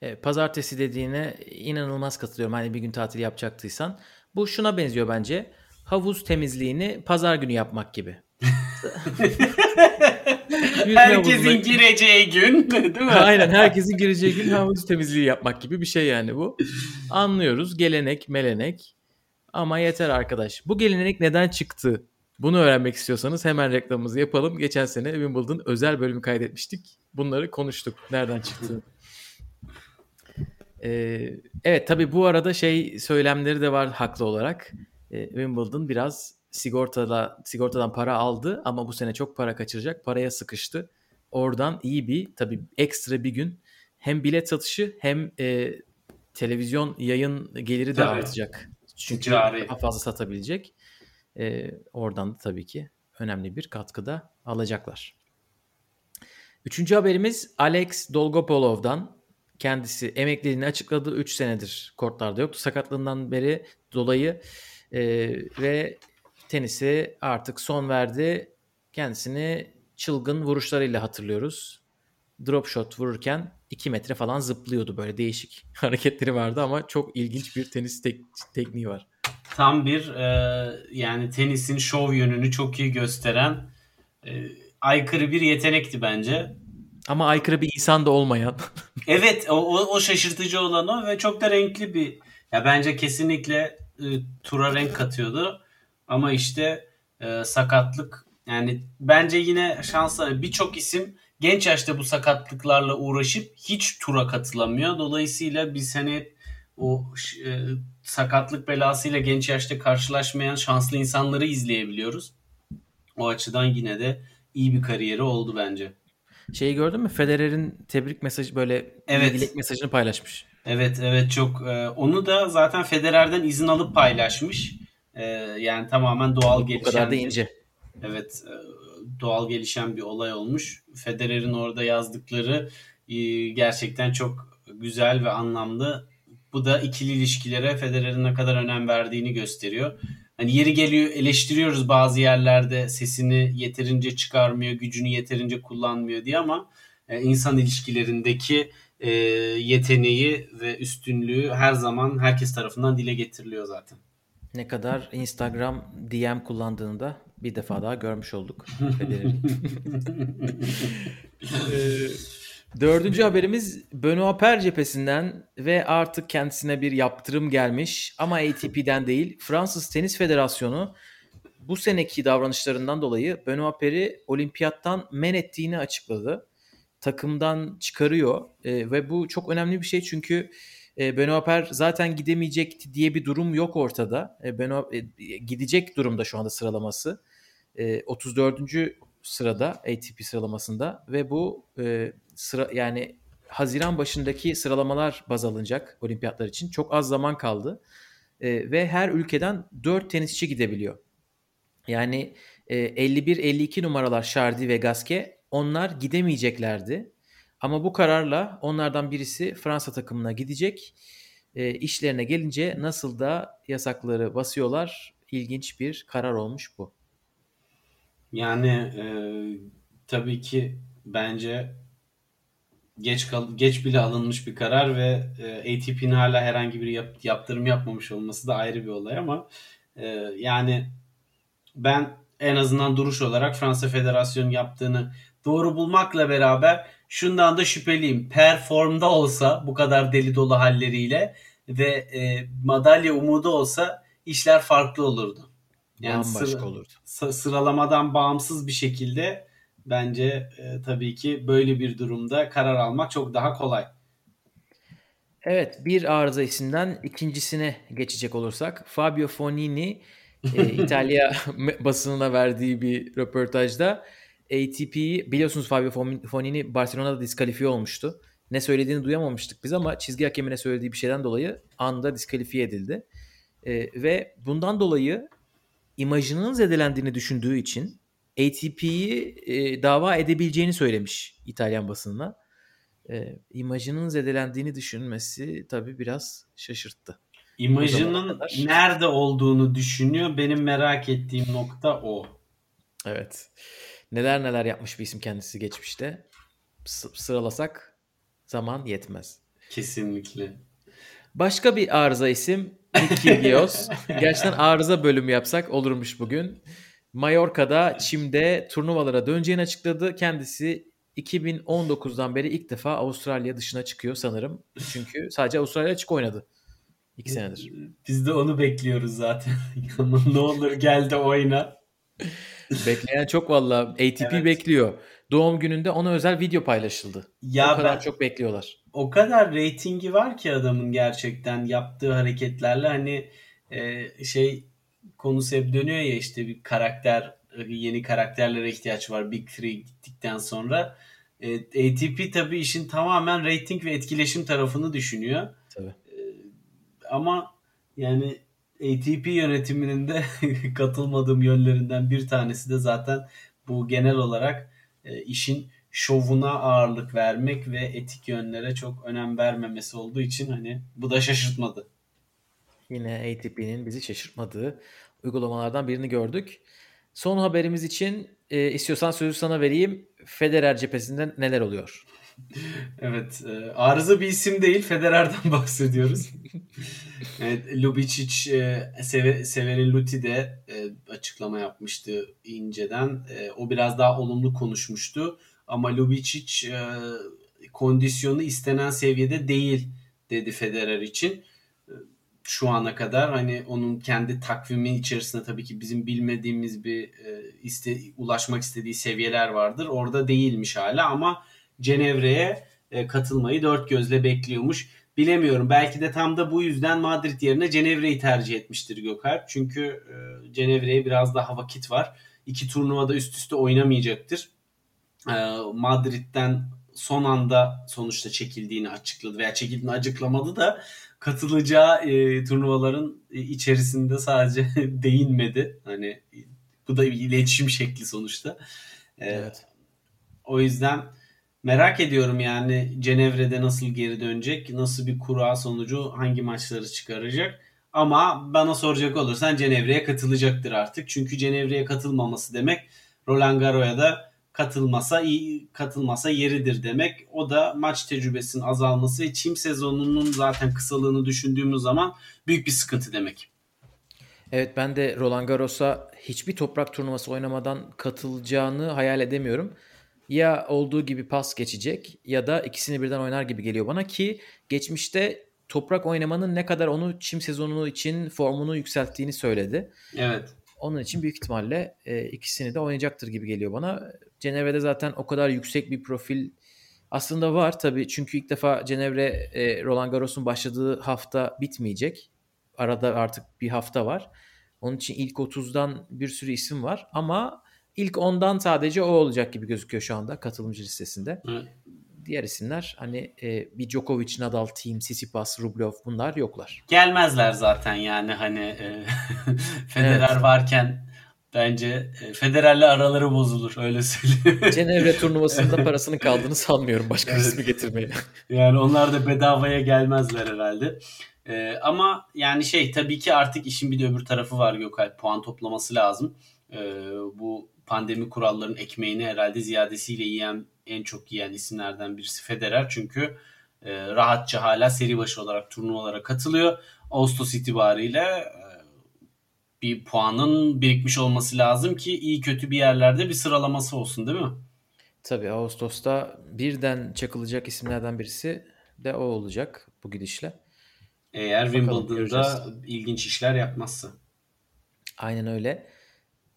E, pazartesi dediğine inanılmaz katılıyorum. Hani bir gün tatil yapacaktıysan. Bu şuna benziyor bence. Havuz temizliğini pazar günü yapmak gibi. herkesin gireceği gün değil mi? Aynen herkesin gireceği gün havuz temizliği yapmak gibi bir şey yani bu. Anlıyoruz gelenek melenek ama yeter arkadaş. Bu gelenek neden çıktı? Bunu öğrenmek istiyorsanız hemen reklamımızı yapalım. Geçen sene Wimbledon özel bölümü kaydetmiştik. Bunları konuştuk. Nereden çıktı? Ee, evet tabii bu arada şey söylemleri de var haklı olarak. Ee, Wimbledon biraz sigortada sigortadan para aldı ama bu sene çok para kaçıracak. Paraya sıkıştı. Oradan iyi bir tabii ekstra bir gün hem bilet satışı hem e, televizyon yayın geliri de tabii. artacak. Çünkü Ticari. daha fazla satabilecek. E, oradan da tabii ki önemli bir katkıda alacaklar. Üçüncü haberimiz Alex Dolgopolov'dan. Kendisi emekliliğini açıkladı. 3 senedir kortlarda yoktu. Sakatlığından beri dolayı e, ve tenisi artık son verdi. Kendisini çılgın vuruşlarıyla hatırlıyoruz. Drop shot vururken 2 metre falan zıplıyordu böyle değişik hareketleri vardı ama çok ilginç bir tenis tek- tekniği var. Tam bir e, yani tenisin şov yönünü çok iyi gösteren e, aykırı bir yetenekti bence. Ama aykırı bir insan da olmayan. evet o, o şaşırtıcı olan o ve çok da renkli bir ya bence kesinlikle e, tura renk katıyordu. Ama işte e, sakatlık yani bence yine şanslı birçok isim genç yaşta bu sakatlıklarla uğraşıp hiç tura katılamıyor. Dolayısıyla biz hani o e, sakatlık belasıyla genç yaşta karşılaşmayan şanslı insanları izleyebiliyoruz. O açıdan yine de iyi bir kariyeri oldu bence. Şeyi gördün mü? Federer'in tebrik mesajı böyle evet. dilek mesajını paylaşmış. Evet evet çok. E, onu da zaten Federer'den izin alıp paylaşmış. E, yani tamamen doğal gelişen. Bu kadar da ince. Evet e, doğal gelişen bir olay olmuş. Federer'in orada yazdıkları gerçekten çok güzel ve anlamlı. Bu da ikili ilişkilere Federer'in ne kadar önem verdiğini gösteriyor. Hani yeri geliyor eleştiriyoruz bazı yerlerde sesini yeterince çıkarmıyor, gücünü yeterince kullanmıyor diye ama e, insan ilişkilerindeki e, yeteneği ve üstünlüğü her zaman herkes tarafından dile getiriliyor zaten. Ne kadar Instagram DM kullandığını da bir defa daha görmüş olduk. Dördüncü haberimiz Benoit Per cephesinden ve artık kendisine bir yaptırım gelmiş ama ATP'den değil. Fransız Tenis Federasyonu bu seneki davranışlarından dolayı Benoit Per'i olimpiyattan men ettiğini açıkladı. Takımdan çıkarıyor e, ve bu çok önemli bir şey çünkü e, Benoit Per zaten gidemeyecekti diye bir durum yok ortada. E, Benoit e, gidecek durumda şu anda sıralaması. E, 34. sırada ATP sıralamasında ve bu e, sıra yani Haziran başındaki sıralamalar baz alınacak olimpiyatlar için. Çok az zaman kaldı. E, ve her ülkeden 4 tenisçi gidebiliyor. Yani e, 51-52 numaralar Şardi ve Gaske onlar gidemeyeceklerdi. Ama bu kararla onlardan birisi Fransa takımına gidecek. E, işlerine gelince nasıl da yasakları basıyorlar. İlginç bir karar olmuş bu. Yani e, tabii ki bence geç kal geç bile alınmış bir karar ve e, ATP'nin hala herhangi bir yap, yaptırım yapmamış olması da ayrı bir olay ama e, yani ben en azından duruş olarak Fransa Federasyonu yaptığını doğru bulmakla beraber şundan da şüpheliyim. Performda olsa bu kadar deli dolu halleriyle ve e, madalya umudu olsa işler farklı olurdu. Yani Bambaşka sıra- olurdu. sıralamadan bağımsız bir şekilde bence e, tabii ki böyle bir durumda karar almak çok daha kolay. Evet bir arıza isimden ikincisine geçecek olursak Fabio Fonini e, İtalya basınına verdiği bir röportajda ATP'yi biliyorsunuz Fabio Fon- Fonini Barcelona'da diskalifiye olmuştu. Ne söylediğini duyamamıştık biz ama çizgi hakemine söylediği bir şeyden dolayı anda diskalifiye edildi. E, ve bundan dolayı imajının zedelendiğini düşündüğü için ATP'yi e, dava edebileceğini söylemiş İtalyan basınına. E, imajının zedelendiğini düşünmesi tabii biraz şaşırttı. İmajının nerede olduğunu düşünüyor. Benim merak ettiğim nokta o. Evet. Neler neler yapmış bir isim kendisi geçmişte. S- sıralasak zaman yetmez. Kesinlikle. Başka bir arıza isim Nick Kyrgios. Gerçekten arıza bölümü yapsak olurmuş bugün. Mallorca'da çimde turnuvalara döneceğini açıkladı. Kendisi 2019'dan beri ilk defa Avustralya dışına çıkıyor sanırım. Çünkü sadece Avustralya açık oynadı. İki senedir. Biz de onu bekliyoruz zaten. Ne olur gel de oyna. Bekleyen çok valla. ATP Evet. bekliyor. Doğum gününde ona özel video paylaşıldı. Ya o kadar ben- çok bekliyorlar. o kadar reytingi var ki adamın gerçekten yaptığı hareketlerle hani e, şey konusu hep dönüyor ya işte bir karakter yeni karakterlere ihtiyaç var Big Three gittikten sonra. E, ATP tabii işin tamamen reyting ve etkileşim tarafını düşünüyor. Tabii. Ama yani ATP yönetiminin de katılmadığım yönlerinden bir tanesi de zaten bu genel olarak e, işin şovuna ağırlık vermek ve etik yönlere çok önem vermemesi olduğu için hani bu da şaşırtmadı. Yine ATP'nin bizi şaşırtmadığı uygulamalardan birini gördük. Son haberimiz için e, istiyorsan sözü sana vereyim. Federer cephesinden neler oluyor? Evet, e, arıza bir isim değil, Federer'den bahsediyoruz. evet, Lubicic, e, Seve- Severin Luti de e, açıklama yapmıştı inceden. E, o biraz daha olumlu konuşmuştu. Ama Lubicic e, kondisyonu istenen seviyede değil dedi Federer için. Şu ana kadar hani onun kendi takvimi içerisinde tabii ki bizim bilmediğimiz bir e, iste, ulaşmak istediği seviyeler vardır. Orada değilmiş hala ama Cenevre'ye e, katılmayı dört gözle bekliyormuş. Bilemiyorum. Belki de tam da bu yüzden Madrid yerine Cenevre'yi tercih etmiştir Gökalp. Çünkü e, Cenevre'ye biraz daha vakit var. İki turnuvada üst üste oynamayacaktır. E, Madrid'den son anda sonuçta çekildiğini açıkladı veya çekildiğini açıklamadı da katılacağı e, turnuvaların e, içerisinde sadece değinmedi. Hani bu da bir iletişim şekli sonuçta. E, Evet. o yüzden merak ediyorum yani Cenevre'de nasıl geri dönecek, nasıl bir kura sonucu hangi maçları çıkaracak. Ama bana soracak olursan Cenevre'ye katılacaktır artık. Çünkü Cenevre'ye katılmaması demek Roland Garros'a da katılmasa iyi katılmasa yeridir demek. O da maç tecrübesinin azalması ve çim sezonunun zaten kısalığını düşündüğümüz zaman büyük bir sıkıntı demek. Evet ben de Roland Garros'a hiçbir toprak turnuvası oynamadan katılacağını hayal edemiyorum. Ya olduğu gibi pas geçecek ya da ikisini birden oynar gibi geliyor bana ki geçmişte toprak oynamanın ne kadar onu çim sezonu için formunu yükselttiğini söyledi. Evet. Onun için büyük ihtimalle e, ikisini de oynayacaktır gibi geliyor bana. Cenevre'de zaten o kadar yüksek bir profil aslında var tabii. Çünkü ilk defa Cenevre e, Roland Garros'un başladığı hafta bitmeyecek. Arada artık bir hafta var. Onun için ilk 30'dan bir sürü isim var ama ilk 10'dan sadece o olacak gibi gözüküyor şu anda katılımcı listesinde. Evet. Diğer isimler hani e, bir Djokovic, Nadal, Thiem, Tsitsipas, Rublev bunlar yoklar. Gelmezler zaten yani hani e, Federer Evet. varken bence e, Federer'le araları bozulur öyle söyleyeyim. Cenevre turnuvasında parasının kaldığını sanmıyorum başka Evet. ismi getirmeye. Yani onlar da bedavaya gelmezler herhalde. Ee, ama yani şey tabii ki artık işin bir de öbür tarafı var Gökalp. Puan toplaması lazım. Ee, bu pandemi kurallarının ekmeğini herhalde ziyadesiyle yiyen en çok yiyen isimlerden birisi Federer. Çünkü e, rahatça hala seri başı olarak turnuvalara katılıyor. Ağustos itibariyle e, bir puanın birikmiş olması lazım ki iyi kötü bir yerlerde bir sıralaması olsun değil mi? Tabii Ağustos'ta birden çakılacak isimlerden birisi de o olacak bu gidişle. Eğer Bakalım, Wimbledon'da göreceğiz. ilginç işler yapmazsa. Aynen öyle.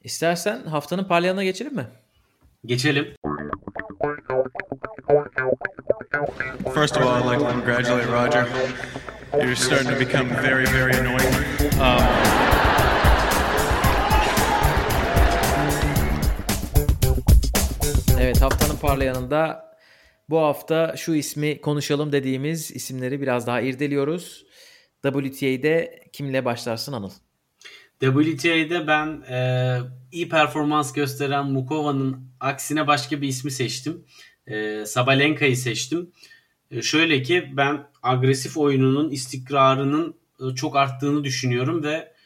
İstersen haftanın parlayanına geçelim mi? Geçelim. First of all, I'd like to congratulate Roger. You're starting to become very, very annoying. Um, Evet haftanın parlayanında bu hafta şu ismi konuşalım dediğimiz isimleri biraz daha irdeliyoruz. WTA'de kimle başlarsın Anıl? WTA'de ben e, iyi performans gösteren Mukova'nın aksine başka bir ismi seçtim. E, Sabalenka'yı seçtim. E, şöyle ki ben agresif oyununun istikrarının e, çok arttığını düşünüyorum ve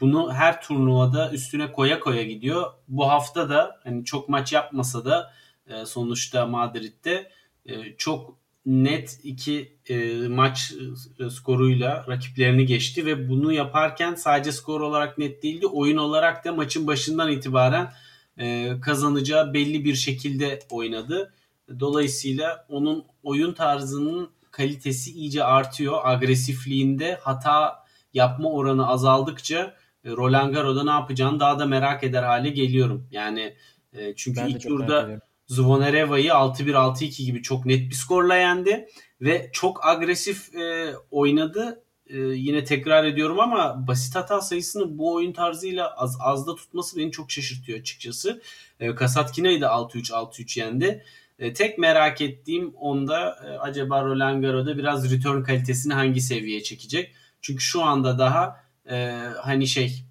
bunu her turnuvada üstüne koya koya gidiyor. Bu hafta da hani çok maç yapmasa da e, sonuçta Madrid'de e, çok net iki e, maç skoruyla rakiplerini geçti ve bunu yaparken sadece skor olarak net değildi oyun olarak da maçın başından itibaren kazanacağı belli bir şekilde oynadı. Dolayısıyla onun oyun tarzının kalitesi iyice artıyor. Agresifliğinde hata yapma oranı azaldıkça e, Roland Garros'da ne yapacağını daha da merak eder hale geliyorum. Yani e, çünkü Ben ilk turda ediyorum. Zvonareva'yı 6-1 6-2 gibi çok net bir skorla yendi ve çok agresif e, oynadı. E, yine tekrar ediyorum ama basit hata sayısını bu oyun tarzıyla az azda tutması beni çok şaşırtıyor açıkçası. E, Kasatkina'yı da 6-3 6-3 yendi. E, tek merak ettiğim onda e, acaba Roland Garros'da biraz return kalitesini hangi seviyeye çekecek? Çünkü şu anda daha e, hani şey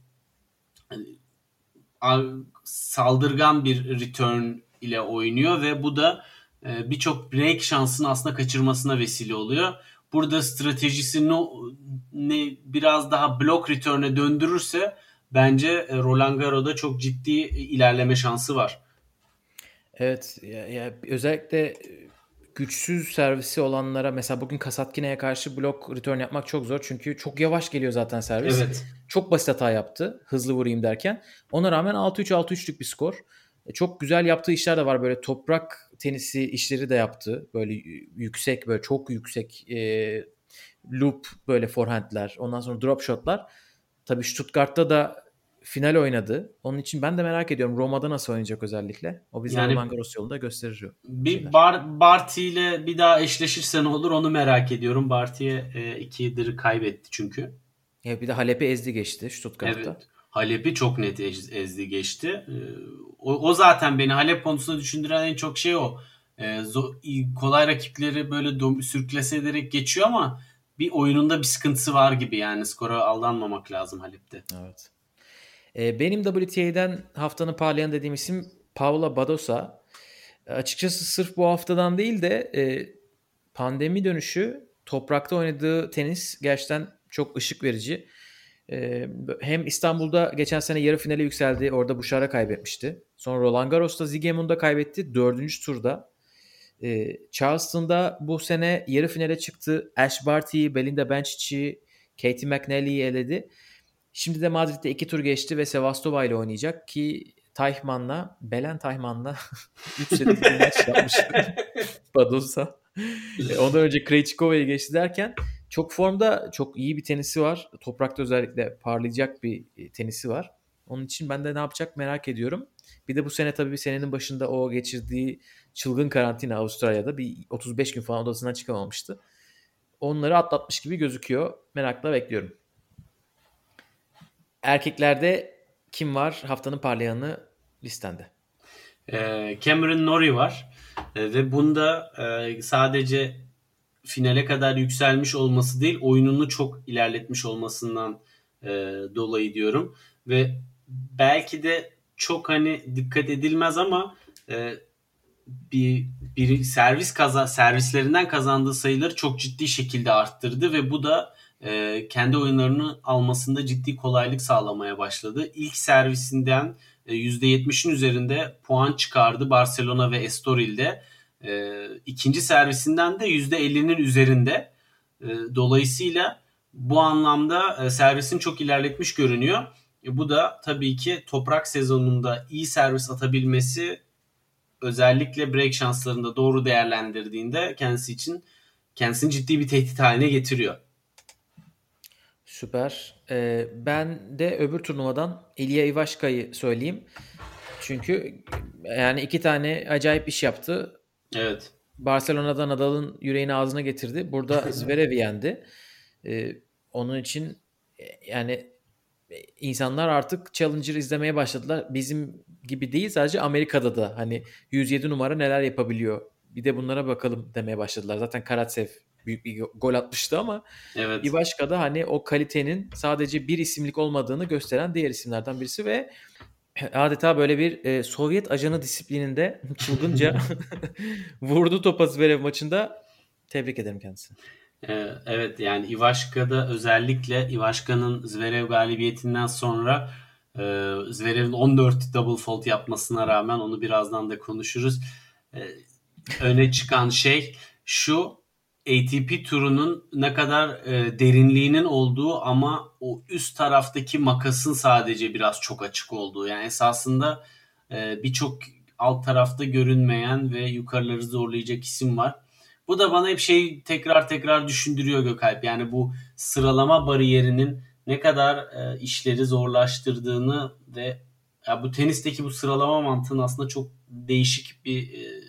a- saldırgan bir return ile oynuyor ve bu da e, birçok break şansını aslında kaçırmasına vesile oluyor. Burada stratejisini ne biraz daha block return'e döndürürse bence e, Roland Garros'da çok ciddi ilerleme şansı var. Evet ya, ya özellikle e, güçsüz servisi olanlara mesela bugün Kasatkine'ye karşı blok return yapmak çok zor. Çünkü çok yavaş geliyor zaten servis. Evet. Çok basit hata yaptı hızlı vurayım derken. Ona rağmen 6-3 6-3'lük bir skor. E, Çok güzel yaptığı işler de var böyle toprak tenisi işleri de yaptı. Böyle yüksek böyle çok yüksek e, loop böyle forehandler ondan sonra drop shotlar. Tabii Stuttgart'ta da final oynadı. Onun için ben de merak ediyorum Roma'da nasıl oynayacak özellikle. O bize Yani- Roland Garros yolunda gösterir. Bir şeyler. Bar Barty ile bir daha eşleşirse ne olur onu merak ediyorum. Barty'ye e, ikidir kaybetti çünkü. Ya bir de Halep'i ezdi geçti Stuttgart'ta. Evet. Halep'i çok net ez- ezdi geçti. Ee, O, o zaten beni Halep konusunda düşündüren en çok şey o. Ee, zo- i- kolay rakipleri böyle dom- sürklase ederek geçiyor ama bir oyununda bir sıkıntısı var gibi yani skora aldanmamak lazım Halep'te. Evet. Ee, benim WTA'den haftanın parlayan dediğim isim Paula Badosa. E, Açıkçası sırf bu haftadan değil de e, pandemi dönüşü toprakta oynadığı tenis gerçekten çok ışık verici. E, hem İstanbul'da geçen sene yarı finale yükseldi. Orada Buşar'a kaybetmişti. Sonra Roland Garros'ta Ziegemund'a kaybetti. Dördüncü turda. E, Charleston'da bu sene yarı finale çıktı. Ash Barty'yi, Belinda Bencic'i, Katie McNally'yi eledi. Şimdi de Madrid'de iki tur geçti ve Sevastova ile oynayacak ki Tayman'la, Belen Tayman'la 3 setlik bir maç yapmış Badosa. E, Ondan önce Krejcikova'yı geçti derken çok formda çok iyi bir tenisi var. Toprakta özellikle parlayacak bir e, tenisi var. Onun için ben de ne yapacak merak ediyorum. Bir de bu sene tabii senenin başında o geçirdiği çılgın karantina Avustralya'da bir 35 gün falan odasından çıkamamıştı. Onları atlatmış gibi gözüküyor. Merakla bekliyorum. Erkeklerde kim var haftanın parlayanı listende? Ee, Cameron Norrie var Ee, ve bunda e, sadece finale kadar yükselmiş olması değil oyununu çok ilerletmiş olmasından e, dolayı diyorum ve belki de çok hani dikkat edilmez ama e, bir, bir servis kaza servislerinden kazandığı sayıları çok ciddi şekilde arttırdı ve bu da e, kendi oyunlarını almasında ciddi kolaylık sağlamaya başladı. İlk servisinden e, %70'in üzerinde puan çıkardı Barcelona ve Estoril'de. E, ikinci servisinden de %50'nin üzerinde. E, dolayısıyla bu anlamda e, servisini çok ilerletmiş görünüyor. E, bu da tabii ki toprak sezonunda iyi servis atabilmesi özellikle break şanslarında doğru değerlendirdiğinde kendisi için kendisini ciddi bir tehdit haline getiriyor. Süper. Ee, ben de öbür turnuvadan Ilya Ivashka'yı söyleyeyim. Çünkü yani iki tane acayip iş yaptı. Evet. Barcelona'da Nadal'ın yüreğini ağzına getirdi. Burada Zverev'i yendi. Ee, onun için yani insanlar artık Challenger izlemeye başladılar. Bizim gibi değil sadece Amerika'da da hani 107 numara neler yapabiliyor. Bir de bunlara bakalım demeye başladılar. Zaten Karatsev büyük bir gol atmıştı ama Evet. Ivaşka'da hani o kalitenin sadece bir isimlik olmadığını gösteren diğer isimlerden birisi ve adeta böyle bir e, Sovyet ajanı disiplininde çılgınca vurdu topa Zverev maçında. Tebrik ederim kendisini. Ee, evet yani Ivaşka'da özellikle Ivaşka'nın Zverev galibiyetinden sonra e, Zverev'in 14 double fault yapmasına rağmen onu birazdan da konuşuruz. Ee, öne çıkan şey şu ATP turunun ne kadar e, derinliğinin olduğu ama o üst taraftaki makasın sadece biraz çok açık olduğu. Yani esasında e, birçok alt tarafta görünmeyen ve yukarıları zorlayacak isim var. Bu da bana hep şey tekrar tekrar düşündürüyor Gökalp. Yani bu sıralama bariyerinin ne kadar e, işleri zorlaştırdığını ve ya bu tenisteki bu sıralama mantığının aslında çok değişik bir e,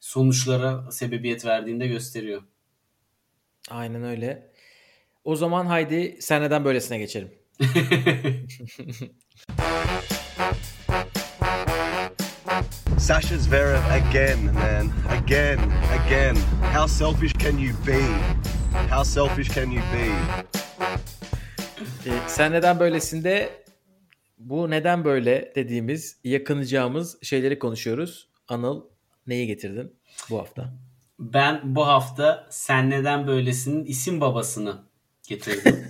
sonuçlara sebebiyet verdiğini de gösteriyor. Aynen öyle. O zaman haydi sen neden böylesine geçelim. Sasha Zverev again, man. Again, again. How selfish can you be? How selfish can you be? Ee, sen neden böylesinde bu neden böyle dediğimiz yakınacağımız şeyleri konuşuyoruz. Anıl neyi getirdin bu hafta? Ben bu hafta Sen Neden Böylesin'in isim babasını getirdim.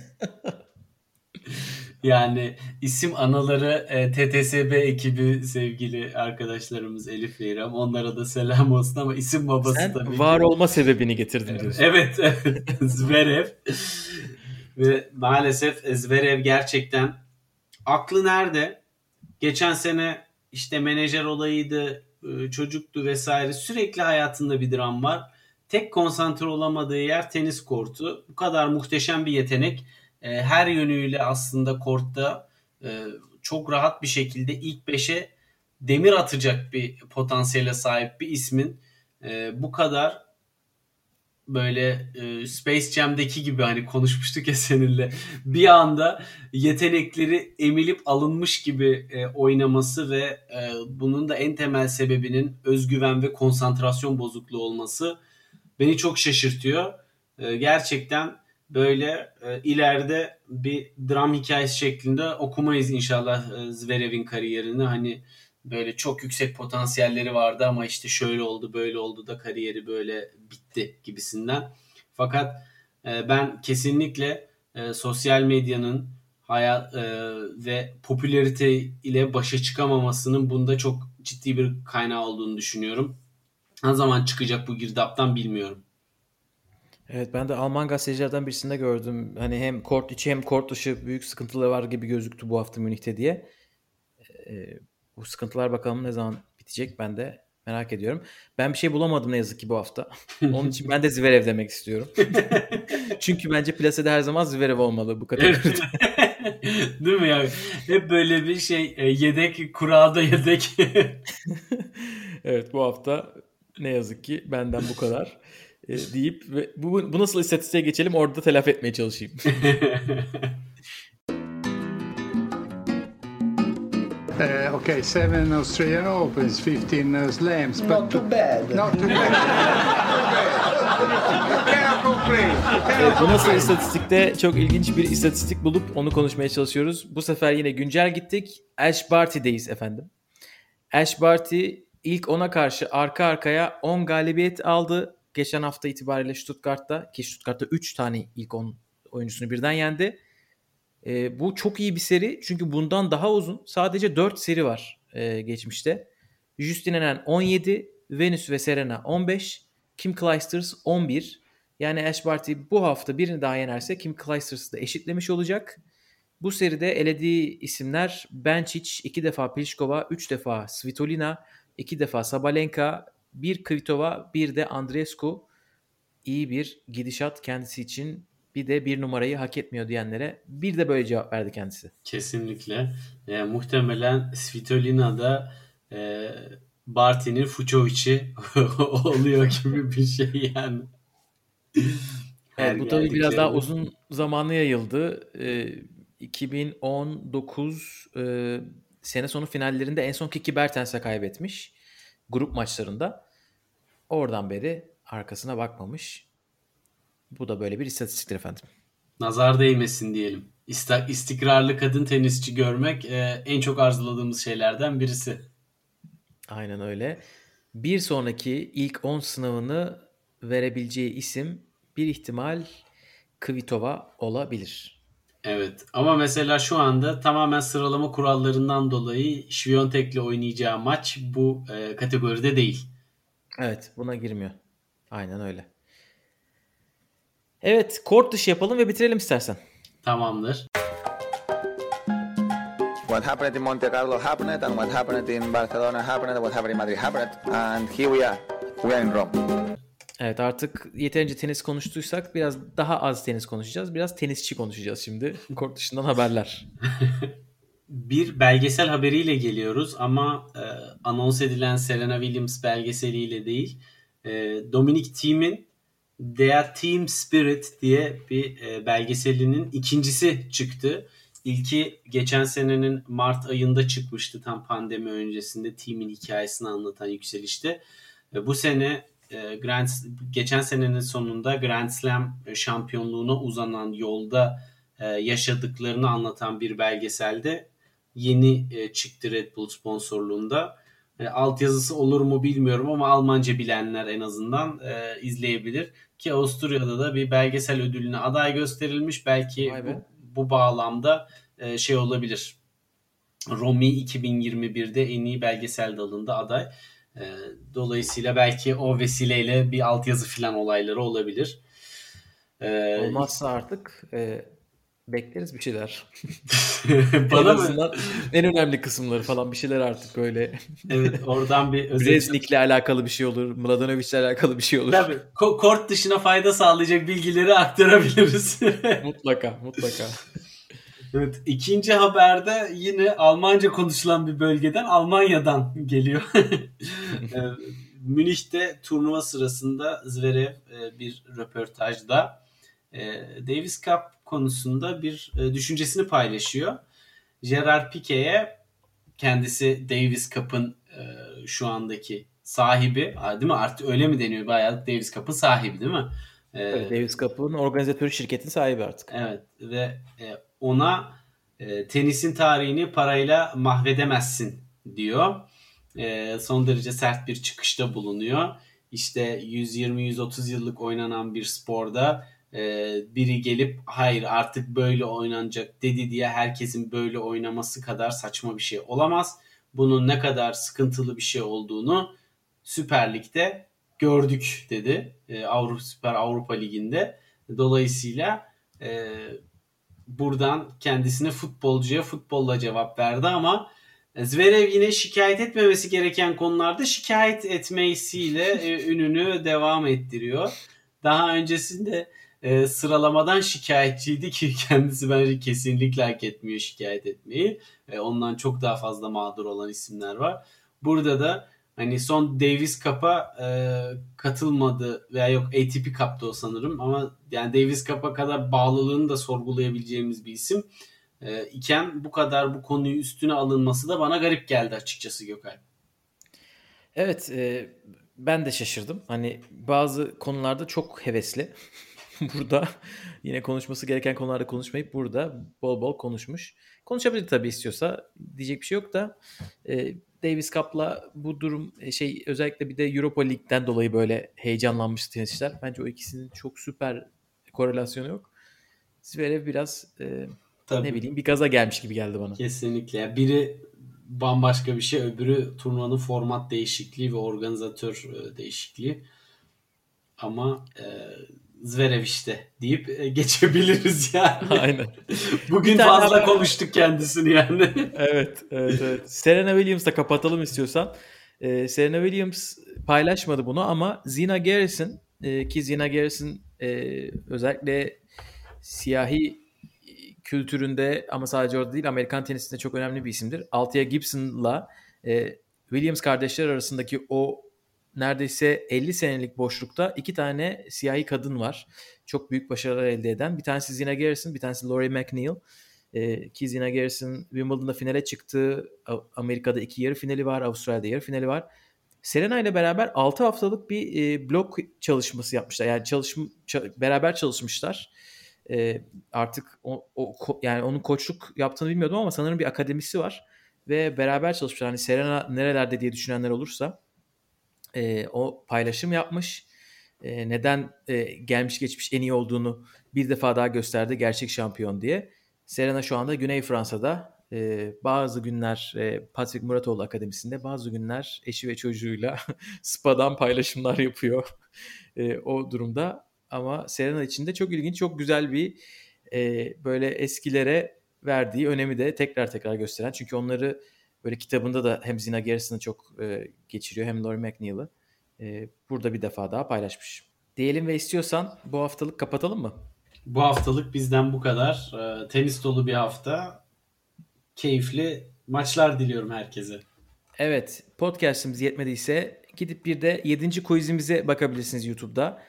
yani isim anaları e, TTSB ekibi sevgili arkadaşlarımız Elif ve İrem. Onlara da selam olsun ama isim babası Sen tabii var ki. olma sebebini getirdin diyorsun. Evet, evet. Zverev. Ve maalesef Zverev gerçekten aklı nerede? Geçen sene işte menajer olayıydı, çocuktu vesaire. Sürekli hayatında bir dram var. Tek konsantre olamadığı yer tenis kortu. Bu kadar muhteşem bir yetenek. E, Her yönüyle aslında kortta e, çok rahat bir şekilde ilk beşe demir atacak bir potansiyele sahip bir ismin e, bu kadar böyle e, Space Jam'deki gibi hani konuşmuştuk ya seninle bir anda yetenekleri emilip alınmış gibi e, oynaması ve e, bunun da en temel sebebinin özgüven ve konsantrasyon bozukluğu olması beni çok şaşırtıyor. E, gerçekten böyle e, ileride bir dram hikayesi şeklinde okumayız inşallah e, Zverev'in kariyerini. Hani böyle çok yüksek potansiyelleri vardı ama işte şöyle oldu böyle oldu da kariyeri böyle bitti gibisinden. Fakat e, ben kesinlikle e, sosyal medyanın hayat e, ve popülarite ile başa çıkamamasının bunda çok ciddi bir kaynağı olduğunu düşünüyorum. Ne zaman çıkacak bu girdaptan bilmiyorum. Evet ben de Alman gazetecilerden birisinde gördüm. Hani hem kort içi hem kort dışı büyük sıkıntılar var gibi gözüktü bu hafta Münih'te diye. Ee, bu sıkıntılar bakalım ne zaman bitecek ben de merak ediyorum. Ben bir şey bulamadım ne yazık ki bu hafta. Onun için ben de Zverev demek istiyorum. Çünkü bence plasede her zaman Zverev olmalı bu kategoride. Değil mi ya? Hep böyle bir şey e, yedek kurada yedek. evet bu hafta ne yazık ki benden bu kadar e, deyip ve bu, bu nasıl istatistiğe geçelim orada telafi etmeye çalışayım. Uh, okay, seven Australian Opens, 15 uh, slams. But Not too bad. Not too bad. Cannot complain. Evet, bu nasıl istatistikte çok ilginç bir istatistik bulup onu konuşmaya çalışıyoruz. Bu sefer yine güncel gittik. Ash Barty'deyiz efendim. Ash Barty ilk 10'a karşı arka arkaya 10 galibiyet aldı. Geçen hafta itibariyle Stuttgart'ta ki Stuttgart'ta 3 tane ilk 10 oyuncusunu birden yendi. Ee, bu çok iyi bir seri çünkü bundan daha uzun sadece 4 seri var e, geçmişte. Justin Henin 17, Venus ve Serena 15, Kim Clijsters 11. Yani Ash Barty bu hafta birini daha yenerse Kim Clijsters'ı da eşitlemiş olacak. Bu seride elediği isimler Bencic, 2 defa Pliskova, 3 defa Svitolina, 2 defa Sabalenka, 1 Kvitova, bir de Andreescu. İyi bir gidişat kendisi için bir de bir numarayı hak etmiyor diyenlere bir de böyle cevap verdi kendisi. Kesinlikle. E, muhtemelen Svitolina'da e, Barty'nin Fucovic'i oluyor gibi bir şey yani. Evet, bu tabii biraz daha uzun zamanı yayıldı. Ee, 2019 e, sene sonu finallerinde en son Kiki Bertens'e kaybetmiş grup maçlarında. Oradan beri arkasına bakmamış. Bu da böyle bir istatistiktir efendim. Nazar değmesin diyelim. İsta, istikrarlı kadın tenisçi görmek e, en çok arzuladığımız şeylerden birisi. Aynen öyle. Bir sonraki ilk 10 sınavını verebileceği isim bir ihtimal Kvitova olabilir. Evet ama mesela şu anda tamamen sıralama kurallarından dolayı Şviyontek'le oynayacağı maç bu e, kategoride değil. Evet buna girmiyor. Aynen öyle. Evet kort dışı yapalım ve bitirelim istersen. Tamamdır. What happened in Monte Carlo happened, and what happened in Barcelona happened, what happened in Madrid happened, and here we are. We are in Rome. Evet artık yeterince tenis konuştuysak biraz daha az tenis konuşacağız. Biraz tenisçi konuşacağız şimdi. Kort dışından haberler. bir belgesel haberiyle geliyoruz ama e, anons edilen Serena Williams belgeseliyle değil. E, Dominic Thiem'in Their Team Spirit diye bir e, belgeselinin ikincisi çıktı. İlki geçen senenin Mart ayında çıkmıştı tam pandemi öncesinde Team'in hikayesini anlatan yükselişte. E, bu sene e, Grand geçen senenin sonunda Grand Slam şampiyonluğuna uzanan yolda e, yaşadıklarını anlatan bir belgeselde yeni e, çıktı Red Bull sponsorluğunda. E, altyazısı olur mu bilmiyorum ama Almanca bilenler en azından e, izleyebilir. Ki Avusturya'da da bir belgesel ödülüne aday gösterilmiş. Belki bu, bu bağlamda e, şey olabilir. Romi 2021'de en iyi belgesel dalında aday. E, dolayısıyla belki o vesileyle bir altyazı filan olayları olabilir. E, Olmazsa artık e, bekleriz bir şeyler. Bana mı? en önemli kısımları falan bir şeyler artık böyle. Evet oradan bir özet. Breznik'le alakalı bir şey olur. Mladenovic'le alakalı bir şey olur. Tabii. Ko- kort dışına fayda sağlayacak bilgileri aktarabiliriz. mutlaka mutlaka. Evet, ikinci haberde yine Almanca konuşulan bir bölgeden Almanya'dan geliyor. Ee, Münih'te turnuva sırasında Zverev e, bir röportajda e, Davis Cup konusunda bir e, düşüncesini paylaşıyor. Gerard Pique'ye kendisi Davis Cup'ın şu andaki sahibi değil mi? Artık öyle mi deniyor? Bayağı Davis Cup'ın sahibi değil mi? Evet, Davis Cup'ın organizatörü şirketin sahibi artık. Evet ve ona e, tenisin tarihini parayla mahvedemezsin diyor. E, son derece sert bir çıkışta bulunuyor. İşte 120-130 yıllık oynanan bir sporda e, biri gelip hayır artık böyle oynanacak dedi diye herkesin böyle oynaması kadar saçma bir şey olamaz. Bunun ne kadar sıkıntılı bir şey olduğunu Süper Lig'de gördük dedi. E, Avrupa Süper Avrupa Ligi'nde. Dolayısıyla e, buradan kendisine futbolcuya futbolla cevap verdi ama Zverev yine şikayet etmemesi gereken konularda şikayet etmesiyle e, ününü devam ettiriyor. Daha öncesinde e, sıralamadan şikayetçiydi ki kendisi bence kesinlikle hak etmiyor şikayet etmeyi. E, ondan çok daha fazla mağdur olan isimler var. Burada da Hani son Davis Cup'a e, katılmadı veya yok ATP Cup'ta o sanırım ama yani Davis Cup'a kadar bağlılığını da sorgulayabileceğimiz bir isim e, iken bu kadar bu konuyu üstüne alınması da bana garip geldi açıkçası Gökay. Evet e, ben de şaşırdım. Hani bazı konularda çok hevesli. burada yine konuşması gereken konularda konuşmayıp burada bol bol konuşmuş. Konuşabilir tabii istiyorsa. Diyecek bir şey yok da e, Davis Cup'la bu durum e, şey özellikle bir de Europa League'den dolayı böyle heyecanlanmış tenisçiler. Bence o ikisinin çok süper korelasyonu yok. Zverev biraz e, Tabii. ne bileyim bir gaza gelmiş gibi geldi bana. Kesinlikle. biri bambaşka bir şey öbürü turnuvanın format değişikliği ve organizatör e, değişikliği. Ama e, Zverev işte deyip e, geçebiliriz yani. Aynen. Bugün fazla haber... konuştuk kendisini yani. evet, evet, evet. Serena Williams'la kapatalım istiyorsan. Ee, Serena Williams paylaşmadı bunu ama Zina Garrison e, ki Zina Garrison e, özellikle siyahi kültüründe ama sadece orada değil Amerikan tenisinde çok önemli bir isimdir. Althea Gibson'la e, Williams kardeşler arasındaki o neredeyse 50 senelik boşlukta iki tane siyahi kadın var. Çok büyük başarılar elde eden. Bir tanesi Zina Garrison, bir tanesi Lori McNeil. E, ki Zina Garrison Wimbledon'da finale çıktı. Amerika'da iki yarı finali var. Avustralya'da yarı finali var. Serena ile beraber 6 haftalık bir e, blok çalışması yapmışlar. Yani çalışm beraber çalışmışlar. E, artık o, o yani onun koçluk yaptığını bilmiyordum ama sanırım bir akademisi var ve beraber çalışmışlar. Hani Serena nerelerde diye düşünenler olursa e, o paylaşım yapmış. E, neden e, gelmiş geçmiş en iyi olduğunu bir defa daha gösterdi gerçek şampiyon diye. Serena şu anda Güney Fransa'da e, bazı günler e, Patrick Muratoğlu Akademisi'nde bazı günler eşi ve çocuğuyla SPA'dan paylaşımlar yapıyor e, o durumda. Ama Serena için de çok ilginç, çok güzel bir e, böyle eskilere verdiği önemi de tekrar tekrar gösteren. Çünkü onları böyle kitabında da hem Zina Garrison'ı çok e, geçiriyor hem Laurie McNeil'ı. E, burada bir defa daha paylaşmış. Diyelim ve istiyorsan bu haftalık kapatalım mı? Bu haftalık bizden bu kadar. E, tenis dolu bir hafta. Keyifli maçlar diliyorum herkese. Evet podcastimiz yetmediyse gidip bir de 7. quizimize bakabilirsiniz YouTube'da.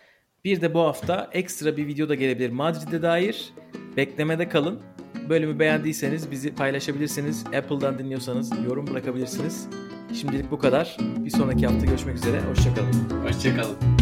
Bir de bu hafta ekstra bir video da gelebilir Madrid'e dair. Beklemede kalın. Bölümü beğendiyseniz bizi paylaşabilirsiniz. Apple'dan dinliyorsanız yorum bırakabilirsiniz. Şimdilik bu kadar. Bir sonraki hafta görüşmek üzere. Hoşçakalın. Hoşçakalın.